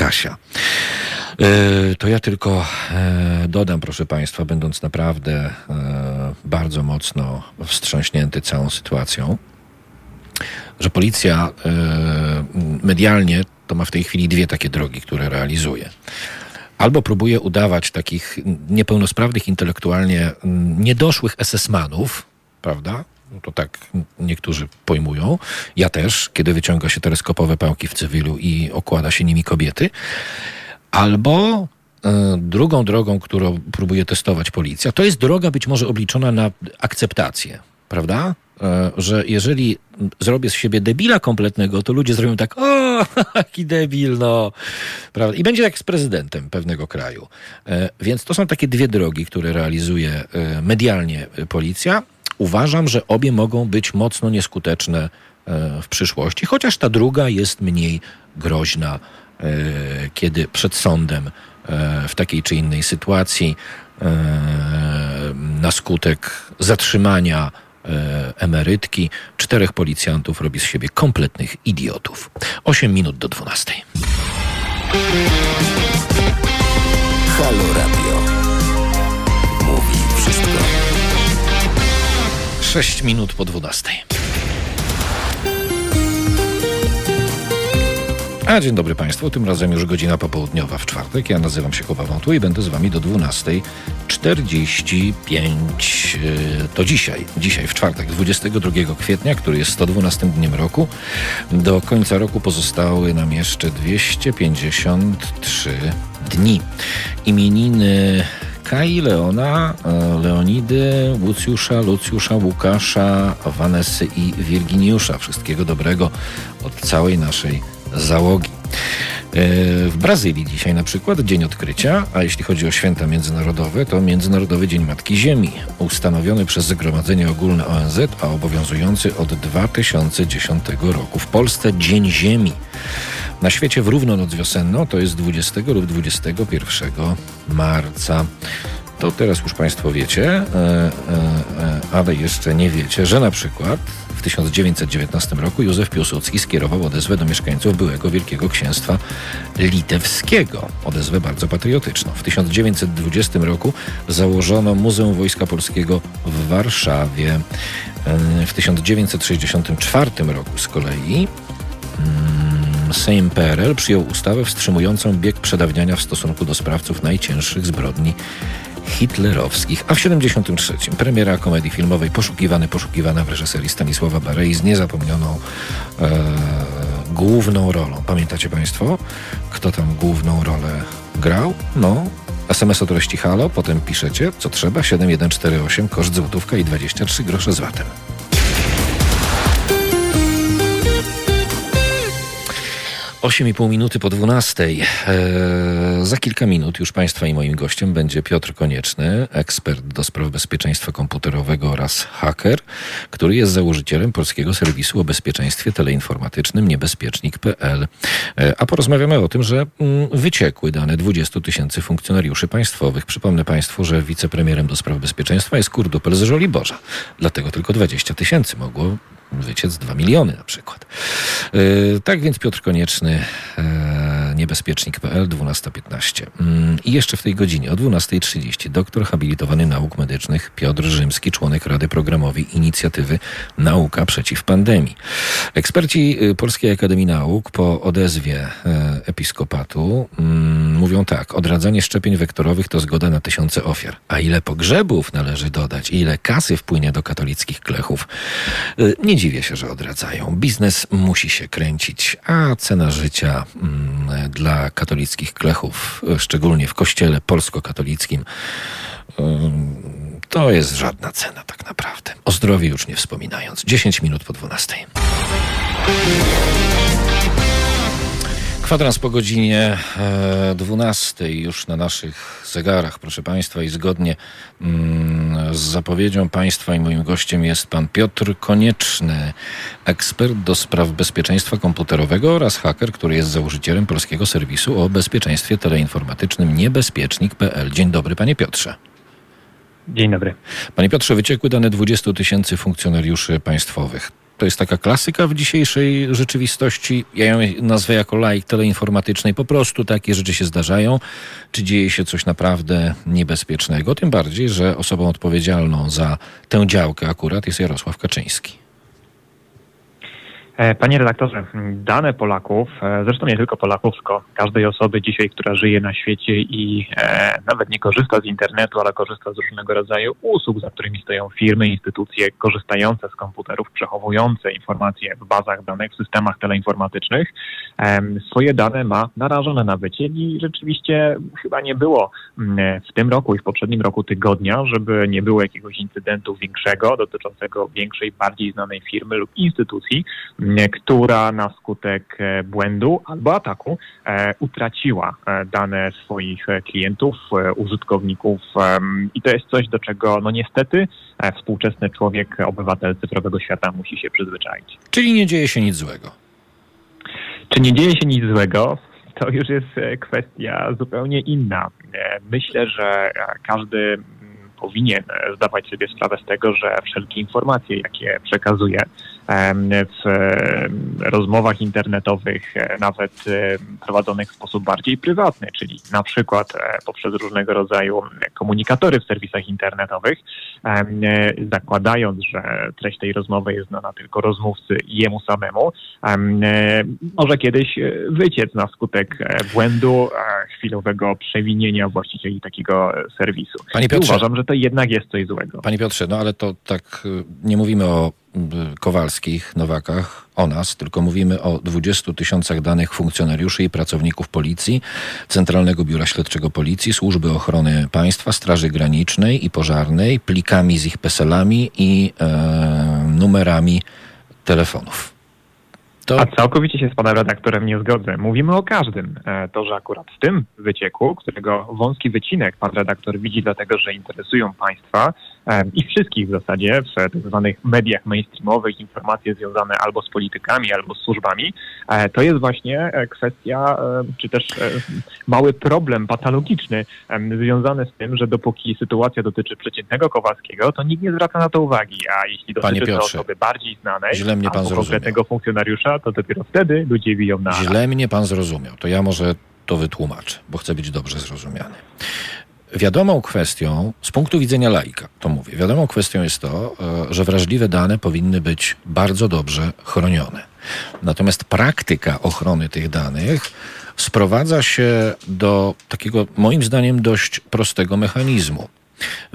Kasia. E, to ja tylko e, dodam, proszę Państwa, będąc naprawdę e, bardzo mocno wstrząśnięty całą sytuacją, że policja medialnie to ma w tej chwili dwie takie drogi, które realizuje. Albo próbuje udawać takich niepełnosprawnych intelektualnie niedoszłych SS-manów, prawda? No to tak niektórzy pojmują. Ja też, kiedy wyciąga się teleskopowe pałki w cywilu i okłada się nimi kobiety. Albo e, drugą drogą, którą próbuje testować policja, to jest droga być może obliczona na akceptację, prawda? E, że jeżeli zrobię z siebie debila kompletnego, to ludzie zrobią tak, o, jaki debil, no. Prawda? I będzie jak z prezydentem pewnego kraju. E, więc to są takie dwie drogi, które realizuje medialnie policja. Uważam, że obie mogą być mocno nieskuteczne w przyszłości, chociaż ta druga jest mniej groźna E, kiedy przed sądem e, w takiej czy innej sytuacji e, na skutek zatrzymania emerytki czterech policjantów robi z siebie kompletnych idiotów. 8 minut do 12. Halo Radio. Mówi. 6 minut po 12. A dzień dobry Państwu, tym razem już godzina popołudniowa w czwartek. Ja nazywam się Kuba Wątły i będę z Wami do 12.45. To dzisiaj, dzisiaj w czwartek, 22 kwietnia, który jest 112 dniem roku. Do końca roku pozostały nam jeszcze 253 dni. Imieniny Kai, Leona, Leonidy, Łucjusza, Lucjusza, Łukasza, Vanessy i Wirginiusza. Wszystkiego dobrego od całej naszej załogi. E, w Brazylii dzisiaj na przykład dzień odkrycia, a jeśli chodzi o święta międzynarodowe, to Międzynarodowy Dzień Matki Ziemi, ustanowiony przez Zgromadzenie Ogólne ONZ, a obowiązujący od 2010 roku. W Polsce Dzień Ziemi. Na świecie w równonoc wiosenną to jest 20 lub 21 marca. To teraz już Państwo wiecie, e, e, ale jeszcze nie wiecie, że na przykład w 1919 roku Józef Piłsudski skierował odezwę do mieszkańców byłego Wielkiego Księstwa Litewskiego. Odezwę bardzo patriotyczną. W 1920 roku założono Muzeum Wojska Polskiego w Warszawie. W 1964 roku z kolei Sejm PRL przyjął ustawę wstrzymującą bieg przedawniania w stosunku do sprawców najcięższych zbrodni hitlerowskich. A w 73 premiera komedii filmowej Poszukiwany, poszukiwana w reżyserii Stanisława Barei z niezapomnianą e, główną rolą. Pamiętacie Państwo, kto tam główną rolę grał? No, SMS o treści halo, potem piszecie, co trzeba, 7148, koszt złotówka i 23 grosze z VAT-em. 8,5 minuty po 12. Eee, za kilka minut już Państwa i moim gościem będzie Piotr Konieczny, ekspert do spraw bezpieczeństwa komputerowego oraz haker, który jest założycielem polskiego serwisu o bezpieczeństwie teleinformatycznym niebezpiecznik.pl. Eee, a porozmawiamy o tym, że mm, wyciekły dane 20 tysięcy funkcjonariuszy państwowych. Przypomnę Państwu, że wicepremierem do spraw bezpieczeństwa jest Kurdupel z Żoliborza. Dlatego tylko 20 tysięcy mogło wyciec 2 miliony na przykład. Yy, tak więc Piotr Konieczny, yy, niebezpiecznik.pl, 12.15. Yy, I jeszcze w tej godzinie o 12.30 doktor habilitowany nauk medycznych Piotr Rzymski, członek Rady Programowej Inicjatywy Nauka przeciw Pandemii. Eksperci y, Polskiej Akademii Nauk po odezwie y, episkopatu mm, mówią tak, odradzanie szczepień wektorowych to zgoda na tysiące ofiar. A ile pogrzebów należy dodać, ile kasy wpłynie do katolickich klechów Y, nie dziwię się, że odradzają. Biznes musi się kręcić, a cena życia mm, dla katolickich klechów, szczególnie w kościele polsko-katolickim, y, to jest żadna cena tak naprawdę. O zdrowiu już nie wspominając. 10 minut po 12. Kwadrans po godzinie 12 e, już na naszych zegarach, proszę Państwa, i zgodnie mm, z zapowiedzią Państwa i moim gościem jest Pan Piotr Konieczny, ekspert do spraw bezpieczeństwa komputerowego oraz haker, który jest założycielem polskiego serwisu o bezpieczeństwie teleinformatycznym niebezpiecznik.pl. Dzień dobry, Panie Piotrze. Dzień dobry. Panie Piotrze, wyciekły dane 20 tysięcy funkcjonariuszy państwowych. To jest taka klasyka w dzisiejszej rzeczywistości. Ja ją nazwę jako laik teleinformatycznej. Po prostu takie rzeczy się zdarzają. Czy dzieje się coś naprawdę niebezpiecznego? Tym bardziej, że osobą odpowiedzialną za tę działkę akurat jest Jarosław Kaczyński. E, panie redaktorze, dane Polaków, e, zresztą nie tylko Polaków, tylko każdej osoby dzisiaj, która żyje na świecie i e, nawet nie korzysta z internetu, ale korzysta z różnego rodzaju usług, za którymi stoją firmy, instytucje korzystające z komputerów, przechowujące informacje w bazach danych, w systemach teleinformatycznych, swoje dane ma narażone na wyciek i rzeczywiście chyba nie było mm, w tym roku i w poprzednim roku tygodnia, żeby nie było jakiegoś incydentu większego dotyczącego większej, bardziej znanej firmy lub instytucji, która na skutek e, błędu albo ataku e, utraciła e, dane swoich klientów, użytkowników i to jest coś, do czego no niestety współczesny człowiek, obywatel cyfrowego świata musi się przyzwyczaić. Czyli nie dzieje się nic złego. Czy nie dzieje się nic złego? To już jest kwestia zupełnie inna. Myślę, że każdy powinien zdawać sobie sprawę z tego, że wszelkie informacje, jakie przekazuje w rozmowach internetowych, e, nawet prowadzonych w sposób bardziej prywatny, czyli na przykład e, poprzez różnego rodzaju komunikatory w serwisach internetowych, e, zakładając, że treść tej rozmowy jest znana tylko rozmówcy i jemu samemu, może kiedyś wyciec na skutek błędu, chwilowego przewinienia właścicieli takiego serwisu. Panie Piotrze, uważam, że to jednak jest coś złego. Panie Piotrze, no ale to tak nie mówimy o Kowalskich, Nowakach, o nas, tylko mówimy o 20 tysiącach danych funkcjonariuszy i pracowników policji, Centralnego Biura Śledczego Policji, Służby Ochrony Państwa, Straży Granicznej i Pożarnej, plikami z ich PESEL-ami i e, numerami telefonów. To... A całkowicie się z panem redaktorem nie zgodzę. Mówimy o każdym. E, to, że akurat w tym wycieku, którego wąski wycinek pan redaktor widzi, dlatego że interesują państwa i wszystkich w zasadzie w tak zwanych mediach mainstreamowych informacje związane albo z politykami, albo z służbami, e, to jest właśnie kwestia, czy też mały problem patologiczny związany z tym, że dopóki sytuacja dotyczy przeciętnego Kowalskiego, to nikt nie zwraca na to uwagi, a jeśli dotyczy to osoby bardziej znanej, źle mnie pan konkretnego funkcjonariusza, to dopiero wtedy ludzie biją na... Źle mnie pan zrozumiał. To ja może to wytłumaczę, bo chcę być dobrze zrozumiany. Wiadomą kwestią, z punktu widzenia laika, to mówię, wiadomą kwestią jest to, e, że wrażliwe dane powinny być bardzo dobrze chronione. Natomiast praktyka ochrony tych danych sprowadza się do takiego, moim zdaniem, dość prostego mechanizmu.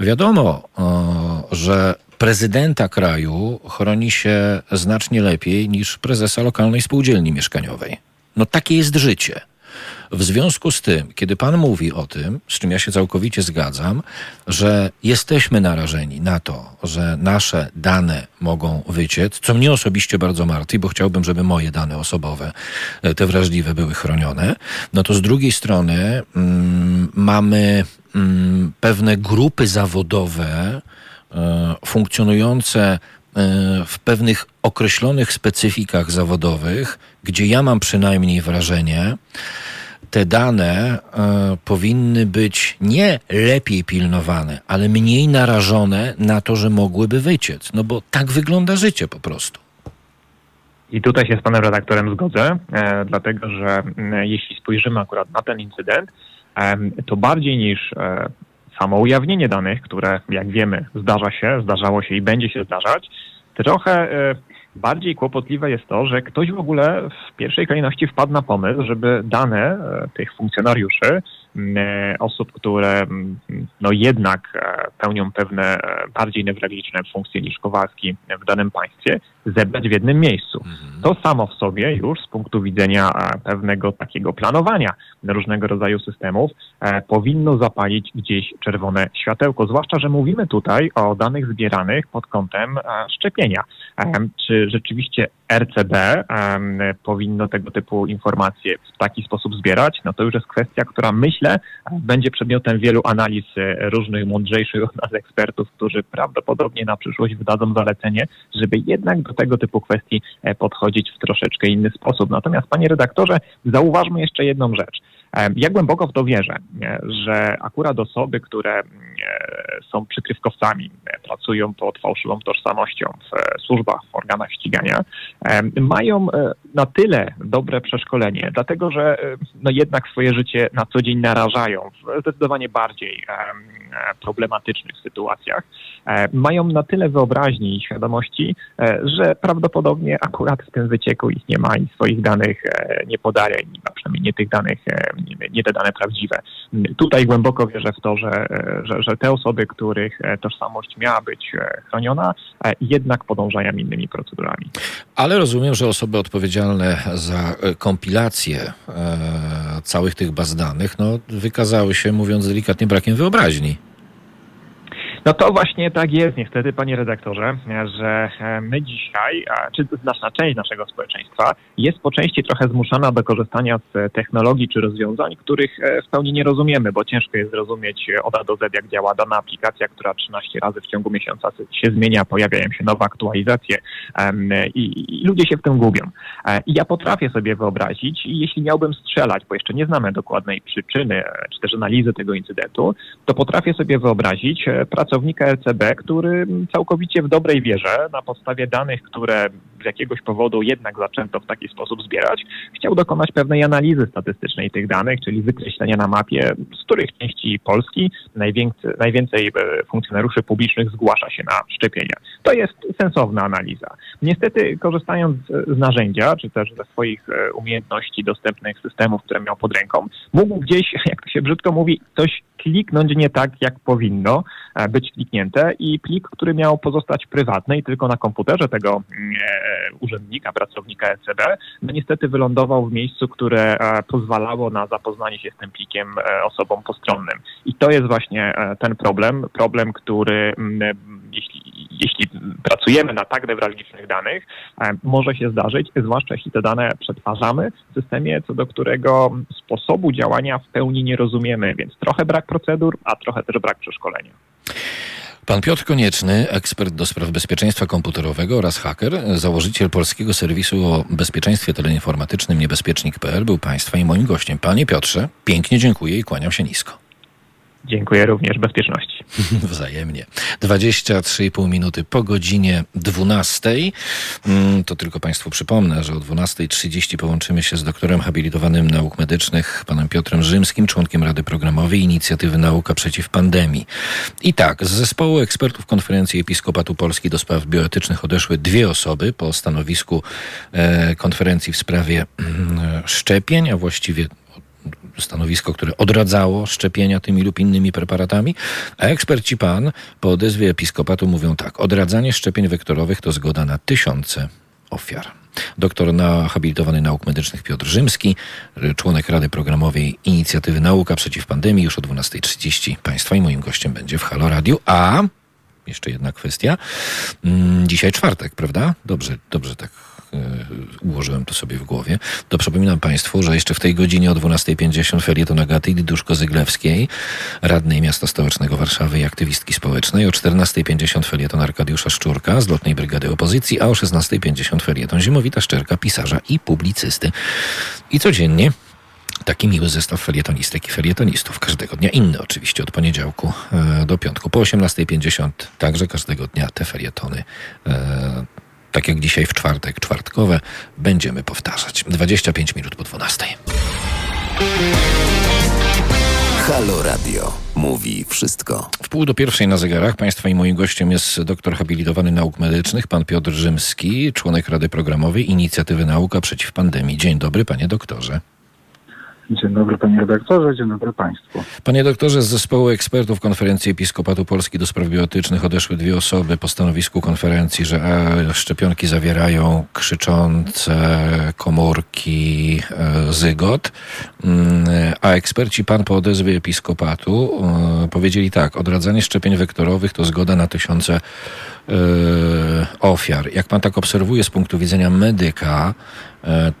Wiadomo, e, że prezydenta kraju chroni się znacznie lepiej niż prezesa lokalnej spółdzielni mieszkaniowej. No takie jest życie. W związku z tym, kiedy Pan mówi o tym, z czym ja się całkowicie zgadzam, że jesteśmy narażeni na to, że nasze dane mogą wyciec, co mnie osobiście bardzo martwi, bo chciałbym, żeby moje dane osobowe, e, te wrażliwe, były chronione, no to z drugiej strony mm, mamy mm, pewne grupy zawodowe, E, funkcjonujące e, w pewnych określonych specyfikach zawodowych, gdzie ja mam przynajmniej wrażenie, te dane e, powinny być nie lepiej pilnowane, ale mniej narażone na to, że mogłyby wyciec. No bo tak wygląda życie po prostu. I tutaj się z panem redaktorem zgodzę, e, dlatego że e, jeśli spojrzymy akurat na ten incydent, e, to bardziej niż samo ujawnienie danych, które jak wiemy zdarza się, zdarzało się i będzie się zdarzać, trochę e, bardziej kłopotliwe jest to, że ktoś w ogóle w pierwszej kolejności wpadł na pomysł, żeby dane e, tych funkcjonariuszy osób, które no jednak pełnią pewne bardziej newralgiczne funkcje niż Kowalski w danym państwie, zebrać w jednym miejscu. Mhm. To samo w sobie już z punktu widzenia pewnego takiego planowania różnego rodzaju systemów powinno zapalić gdzieś czerwone światełko, zwłaszcza, że mówimy tutaj o danych zbieranych pod kątem szczepienia. Czy rzeczywiście RCB powinno tego typu informacje w taki sposób zbierać? No to już jest kwestia, która myślę będzie przedmiotem wielu analiz e, różnych mądrzejszych od nas ekspertów, którzy prawdopodobnie na przyszłość wydadzą zalecenie, żeby jednak do tego typu kwestii e, podchodzić w troszeczkę inny sposób. Natomiast, panie redaktorze, zauważmy jeszcze jedną rzecz. Ja głęboko w to wierzę, że akurat osoby, które są przykrywkowcami, pracują pod fałszywą tożsamością w służbach, w organach ścigania, mają e, na tyle dobre przeszkolenie, dlatego że e, no jednak swoje życie na co dzień narażają w zdecydowanie bardziej problematycznych sytuacjach, mają na tyle wyobraźni i świadomości, e, że prawdopodobnie akurat w tym wycieku ich nie ma i swoich danych nie podaje, a przynajmniej nie tych danych, nie te dane prawdziwe. Tutaj głęboko wierzę w to, że, że, że te osoby, których tożsamość miała być chroniona, jednak podążają innymi procedurami. Ale rozumiem, że osoby odpowiedzialne za e, kompilację e, całych tych baz danych no, wykazały się, mówiąc delikatnie, brakiem wyobraźni. No to właśnie tak jest niestety, panie redaktorze, że e, my dzisiaj, czy znaczna część naszego społeczeństwa jest po części trochę zmuszana do korzystania z technologii czy rozwiązań, których e, w pełni nie rozumiemy, bo ciężko jest zrozumieć od A do Z, jak działa dana aplikacja, która 13 razy w ciągu miesiąca się zmienia, pojawiają się nowe aktualizacje i, ludzie się w tym gubią. E, I ja potrafię sobie wyobrazić, jeśli miałbym strzelać, bo jeszcze nie znamy dokładnej przyczyny czy też analizy tego incydentu, to potrafię sobie wyobrazić pracę pracownika LCB, który całkowicie w dobrej wierze, na podstawie danych, które z jakiegoś powodu jednak zaczęto w taki sposób zbierać, chciał dokonać pewnej analizy statystycznej tych danych, czyli wykreślenia na mapie, z których części Polski najwięcej, najwięcej funkcjonariuszy publicznych zgłasza się na szczepienia. To jest sensowna analiza. Niestety, korzystając z narzędzia, czy też ze swoich e, umiejętności dostępnych systemów, które miał pod ręką, mógł gdzieś, jak to się brzydko mówi, coś kliknąć nie tak, jak powinno e, być kliknięte i plik, który miał pozostać prywatny i tylko na komputerze tego mm, e, urzędnika, pracownika ECB, no niestety wylądował w miejscu, które e, pozwalało na zapoznanie się z tym plikiem osobom postronnym. I to jest właśnie ten problem, problem, który mm, jeśli, jeśli pracujemy na tak newralgicznych danych, może się zdarzyć, zwłaszcza jeśli te dane przetwarzamy w systemie, co do którego sposobu działania w pełni nie rozumiemy, więc trochę brak procedur, a trochę też brak przeszkolenia. Pan Piotr Konieczny, ekspert do spraw bezpieczeństwa komputerowego oraz haker, założyciel polskiego serwisu o bezpieczeństwie teleinformatycznym niebezpiecznik.pl był Państwa i moim gościem. Panie Piotrze, pięknie dziękuję i kłaniam się nisko. Dziękuję również bezpieczności. Wzajemnie. 23,5 minuty po godzinie 12. Mm, to tylko Państwu przypomnę, że o 12.30 połączymy się z doktorem habilitowanym nauk medycznych, panem Piotrem Rzymskim, członkiem Rady Programowej Inicjatywy Nauka Przeciw Pandemii. I tak, z zespołu ekspertów Konferencji Episkopatu Polski do spraw bioetycznych odeszły dwie osoby po stanowisku e, konferencji w sprawie e, szczepień, a właściwie stanowisko, które odradzało szczepienia tymi lub innymi preparatami, a eksperci pan po odezwie episkopatu mówią tak, odradzanie szczepień wektorowych to zgoda na tysiące ofiar. Doktor na habilitowany nauk medycznych Piotr Rzymski, członek Rady Programowej Inicjatywy Nauka Przeciw Pandemii już o 12.30 Państwa i moim gościem będzie w Halo Radio, a jeszcze jedna kwestia. Mm, dzisiaj czwartek, prawda? Dobrze, dobrze tak ułożyłem to sobie w głowie, to przypominam Państwu, że jeszcze w tej godzinie o 12.50 felieton Agaty Diduszko-Zyglewskiej, radnej miasta stołecznego Warszawy i aktywistki społecznej, o 14.50 felieton Arkadiusza Szczurka z Lotnej Brygady Opozycji, a o 16.50 felieton Zimowita Szczerka, pisarza i publicysty. I codziennie Taki miły zestaw felietonistek i felietonistów. Każdego dnia inny oczywiście, od poniedziałku e, do piątku. Po 18.50 także każdego dnia te felietony e, tak jak dzisiaj w czwartek, czwartkowe, będziemy powtarzać. 25 minut po 12. Halo Radio. Mówi wszystko. W pół do pierwszej na zegarach Państwa i moim gościem jest doktor habilitowany nauk medycznych, pan Piotr Rzymski, członek Rady Programowej Inicjatywy Nauka Przeciw Pandemii. Dzień dobry, panie doktorze. Dzień dobry panie redaktorze, dzień dobry państwu. Panie doktorze, z zespołu ekspertów Konferencji Episkopatu Polski do Spraw Biotycznych odeszły dwie osoby po stanowisku konferencji, że e, szczepionki zawierają krzyczące komórki e, zygot, mm, a eksperci pan po odezwie Episkopatu e, powiedzieli tak, odradzanie szczepień wektorowych to zgoda na tysiące ofiar. Jak pan tak obserwuje z punktu widzenia medyka,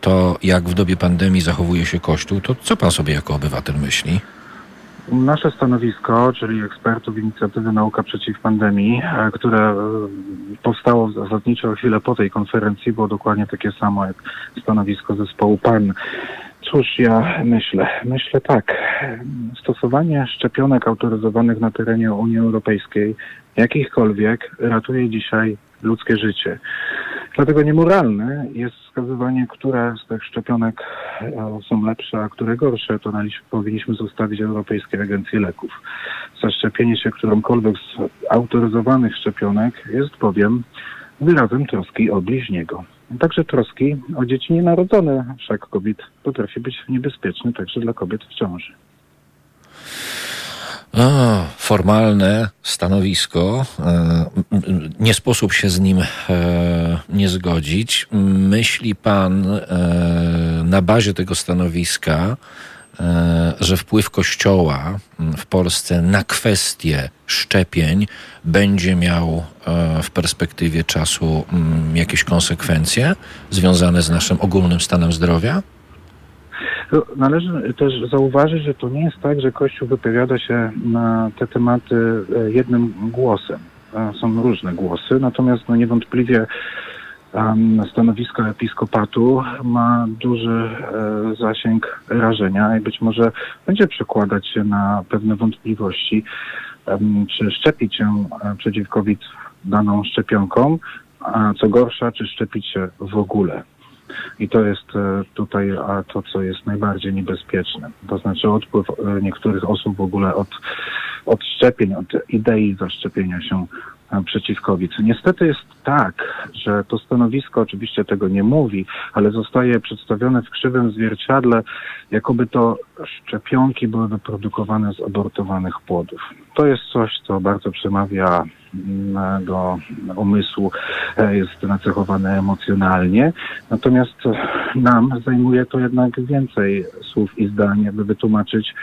to jak w dobie pandemii zachowuje się Kościół, to co pan sobie jako obywatel myśli? Nasze stanowisko, czyli ekspertów inicjatywy Nauka Przeciw Pandemii, e, które e, powstało zasadniczo chwilę po tej konferencji, było dokładnie takie samo jak stanowisko zespołu PAN. Cóż ja myślę? Myślę tak. Stosowanie szczepionek autoryzowanych na terenie Unii Europejskiej, jakichkolwiek, ratuje dzisiaj ludzkie życie. Dlatego niemoralne jest wskazywanie, które z tych szczepionek e, są lepsze, a które gorsze. To powinniśmy zostawić Europejskiej Agencji Leków. Zaszczepienie się którąkolwiek z autoryzowanych szczepionek jest bowiem wyrazem troski o bliźniego. Także troski o dzieci nienarodzone. Wszak kobiet potrafi być niebezpieczny także dla kobiet w ciąży. Formalne stanowisko. E, nie sposób się z nim e, nie zgodzić. Myśli pan e, na bazie tego stanowiska, że wpływ Kościoła w Polsce na kwestię szczepień będzie miał w perspektywie czasu jakieś konsekwencje związane z naszym ogólnym stanem zdrowia? Należy też zauważyć, że to nie jest tak, że Kościół wypowiada się na te tematy e, jednym głosem. E, są różne głosy, natomiast no niewątpliwie stanowisko episkopatu ma duży e, zasięg rażenia i być może będzie przekładać się na pewne wątpliwości, czy szczepić się przeciw COVID daną szczepionką, a co gorsza, czy szczepić się w ogóle. I to jest e, tutaj to, co jest najbardziej niebezpieczne. To znaczy odpływ e, niektórych osób w ogóle od, od szczepień, od idei zaszczepienia się przeciw COVID. Niestety jest tak, że to stanowisko oczywiście tego nie mówi, ale zostaje przedstawione w krzywym zwierciadle, jakoby to szczepionki były wyprodukowane z abortowanych płodów. To jest coś, co bardzo przemawia do umysłu e, jest nacechowane emocjonalnie. Natomiast nam zajmuje to jednak więcej słów i zdań, aby wytłumaczyć,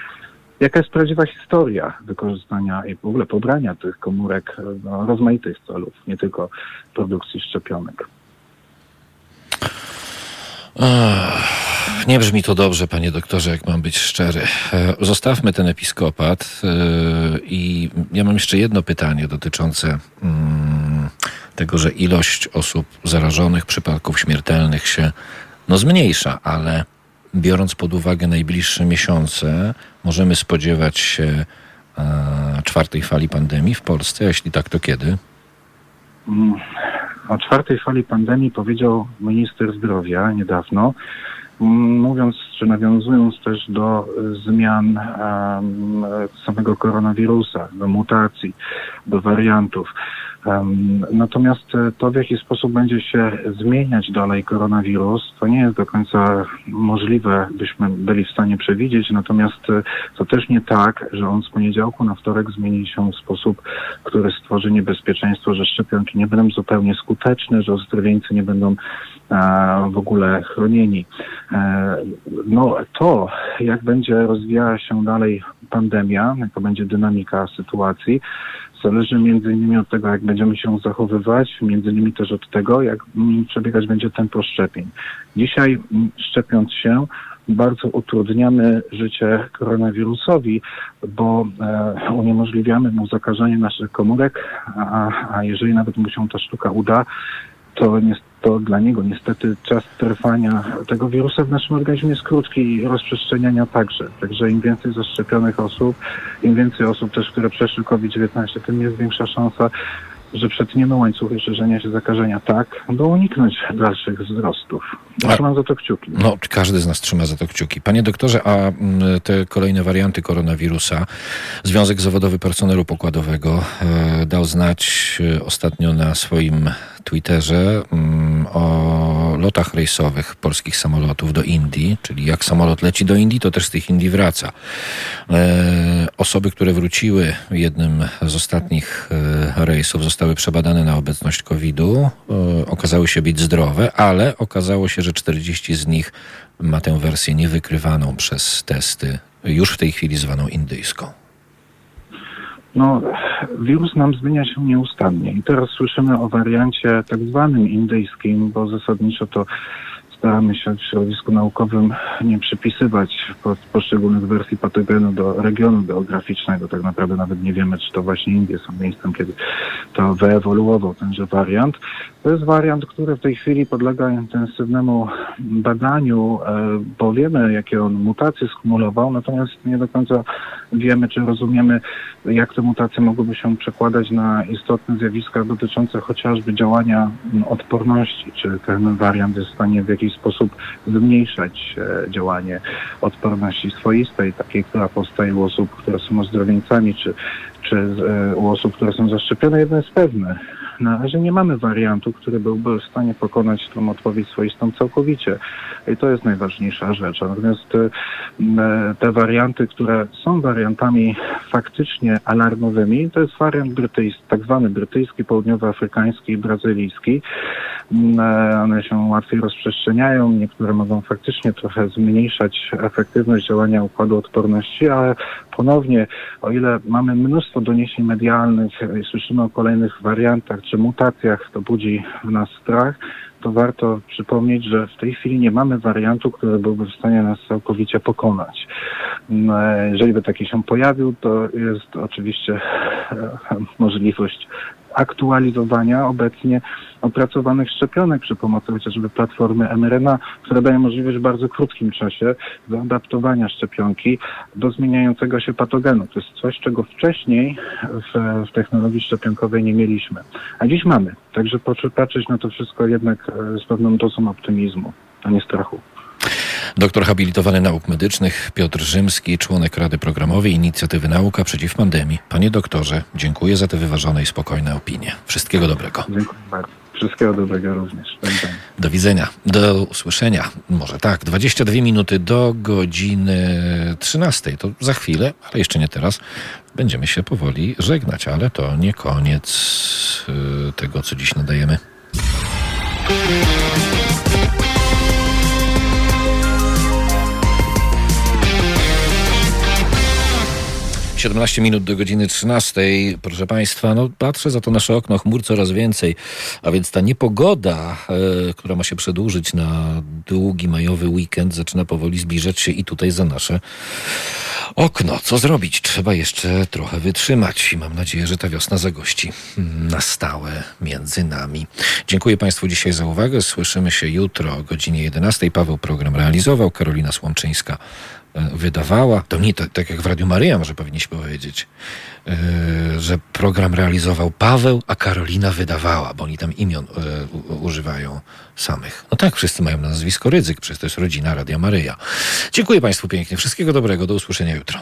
jaka jest prawdziwa historia wykorzystania i w ogóle pobrania tych komórek do rozmaitych celów, nie tylko produkcji szczepionek. Nie brzmi to dobrze, panie doktorze, jak mam być szczery. E, zostawmy ten episkopat e, i ja mam jeszcze jedno pytanie dotyczące mm, tego, że ilość osób zarażonych, przypadków śmiertelnych się no, zmniejsza, ale biorąc pod uwagę najbliższe miesiące, możemy spodziewać się e, czwartej fali pandemii w Polsce. Jeśli tak, to kiedy? Mm, o czwartej fali pandemii powiedział minister zdrowia niedawno, mówiąc czy nawiązując też do zmian samego koronawirusa, do mutacji, do wariantów. Natomiast e, to, w jaki sposób będzie się zmieniać dalej koronawirus, to nie jest do końca możliwe, byśmy byli w stanie przewidzieć. Natomiast e, to też nie tak, że on z poniedziałku na wtorek zmieni się w sposób, który stworzy niebezpieczeństwo, że szczepionki nie będą zupełnie skuteczne, że ozdrowieńcy nie będą w ogóle chronieni. No to, jak będzie rozwijała się dalej pandemia, jaka będzie dynamika sytuacji, Zależy między innymi od tego, jak będziemy się zachowywać, między innymi też od tego, jak przebiegać będzie tempo szczepień. Dzisiaj mm, szczepiąc się, bardzo utrudniamy życie koronawirusowi, bo e, uniemożliwiamy mu zakażenie naszych komórek, a, a jeżeli nawet mu się ta sztuka uda, to, nie, to dla niego niestety czas trwania tego wirusa w naszym organizmie jest krótki i rozprzestrzeniania także. Także im więcej zaszczepionych osób, im więcej osób też, które przeszły COVID-19, tym jest większa szansa, że przetniemy łańcuchy szerzenia się zakażenia tak, by uniknąć dalszych wzrostów. Trzymam za to kciuki. No, każdy z nas trzyma za to kciuki. Panie doktorze, a mm, te kolejne warianty koronawirusa, Związek Zawodowy Personelu Pokładowego e, dał znać e, ostatnio na swoim Twitterze mm, o lotach rejsowych polskich samolotów do Indii, czyli jak samolot leci do Indii, to też z tych Indii wraca. E, osoby, które wróciły jednym z ostatnich e, rejsów, zostały przebadane na obecność COVID-u, e, okazały się być zdrowe, ale okazało się, że 40 z nich ma tę wersję niewykrywaną przez testy, już w tej chwili zwaną indyjską. No, wirus nam zmienia się nieustannie. I teraz słyszymy o wariancie tak zwanym indyjskim, bo zasadniczo to staramy się w środowisku naukowym nie przypisywać poszczególnych wersji patogenu do regionu geograficznego. Tak naprawdę nawet nie wiemy, czy to właśnie Indie są miejscem, kiedy to wyewoluował tenże wariant. To jest wariant, który w tej chwili podlega intensywnemu badaniu, e, bo wiemy, jakie on mutacje skumulował, natomiast nie do końca wiemy, czy rozumiemy, jak te mutacje mogłyby się przekładać na istotne zjawiska dotyczące chociażby działania odporności, czy ten wariant jest w stanie w jakiś sposób zmniejszać e, działanie odporności swoistej, takiej, która powstaje u osób, które są ozdrowieńcami, czy, czy e, u osób, które są zaszczepione. Jedno jest pewne, na razie nie mamy wariantu, który byłby w stanie pokonać tą odpowiedź swoistą całkowicie. I to jest najważniejsza rzecz. Natomiast e, te warianty, które są wariantami faktycznie alarmowymi, to jest wariant brytyjski, tak zwany brytyjski, południowoafrykański i brazylijski. E, one się łatwiej rozprzestrzeniają, niektóre mogą faktycznie trochę zmniejszać efektywność działania układu odporności, ale ponownie, o ile mamy mnóstwo doniesień medialnych słyszymy o kolejnych wariantach czy mutacjach, to budzi w nas strach, to warto przypomnieć, że w tej chwili nie mamy wariantu, który byłby w stanie nas całkowicie pokonać. No, jeżeli by taki się pojawił, to jest oczywiście możliwość aktualizowania obecnie opracowanych szczepionek przy pomocy chociażby platformy mRNA, która daje możliwość w bardzo krótkim czasie zaadaptowania szczepionki do zmieniającego się patogenu. To jest coś, czego wcześniej w, w technologii szczepionkowej nie mieliśmy. A dziś mamy. Także patrzeć na to wszystko jednak e, z pewną dozą optymizmu, a nie strachu. Doktor habilitowany nauk medycznych Piotr Rzymski, członek Rady Programowej Inicjatywy Nauka Przeciw Pandemii. Panie doktorze, dziękuję za te wyważone i spokojne opinie. Wszystkiego dobrego. Dziękuję bardzo. Wszystkiego dobrego również. Do widzenia. Do usłyszenia. Może tak. 22 minuty do godziny 13. To za chwilę, ale jeszcze nie teraz. Będziemy się powoli żegnać, ale to nie koniec y, tego, co dziś nadajemy. 17 minut do godziny 13. Proszę Państwa, no patrzę za to nasze okno, chmur coraz więcej, a więc ta niepogoda, e, która ma się przedłużyć na długi majowy weekend, zaczyna powoli zbliżać się i tutaj za nasze okno. Co zrobić? Trzeba jeszcze trochę wytrzymać i mam nadzieję, że ta wiosna zagości na stałe między nami. Dziękuję Państwu dzisiaj za uwagę. Słyszymy się jutro o godzinie 11. Paweł program realizował, Karolina Słomczyńska wydawała, to nie tak, jak w Radiu Maryja może powinniśmy powiedzieć, yy, że program realizował Paweł, a Karolina wydawała, bo oni tam imion yy, używają samych. No tak, wszyscy mają nazwisko Rydzyk, przecież to jest rodzina Radia Maryja. Dziękuję Państwu pięknie, wszystkiego dobrego, do usłyszenia jutro.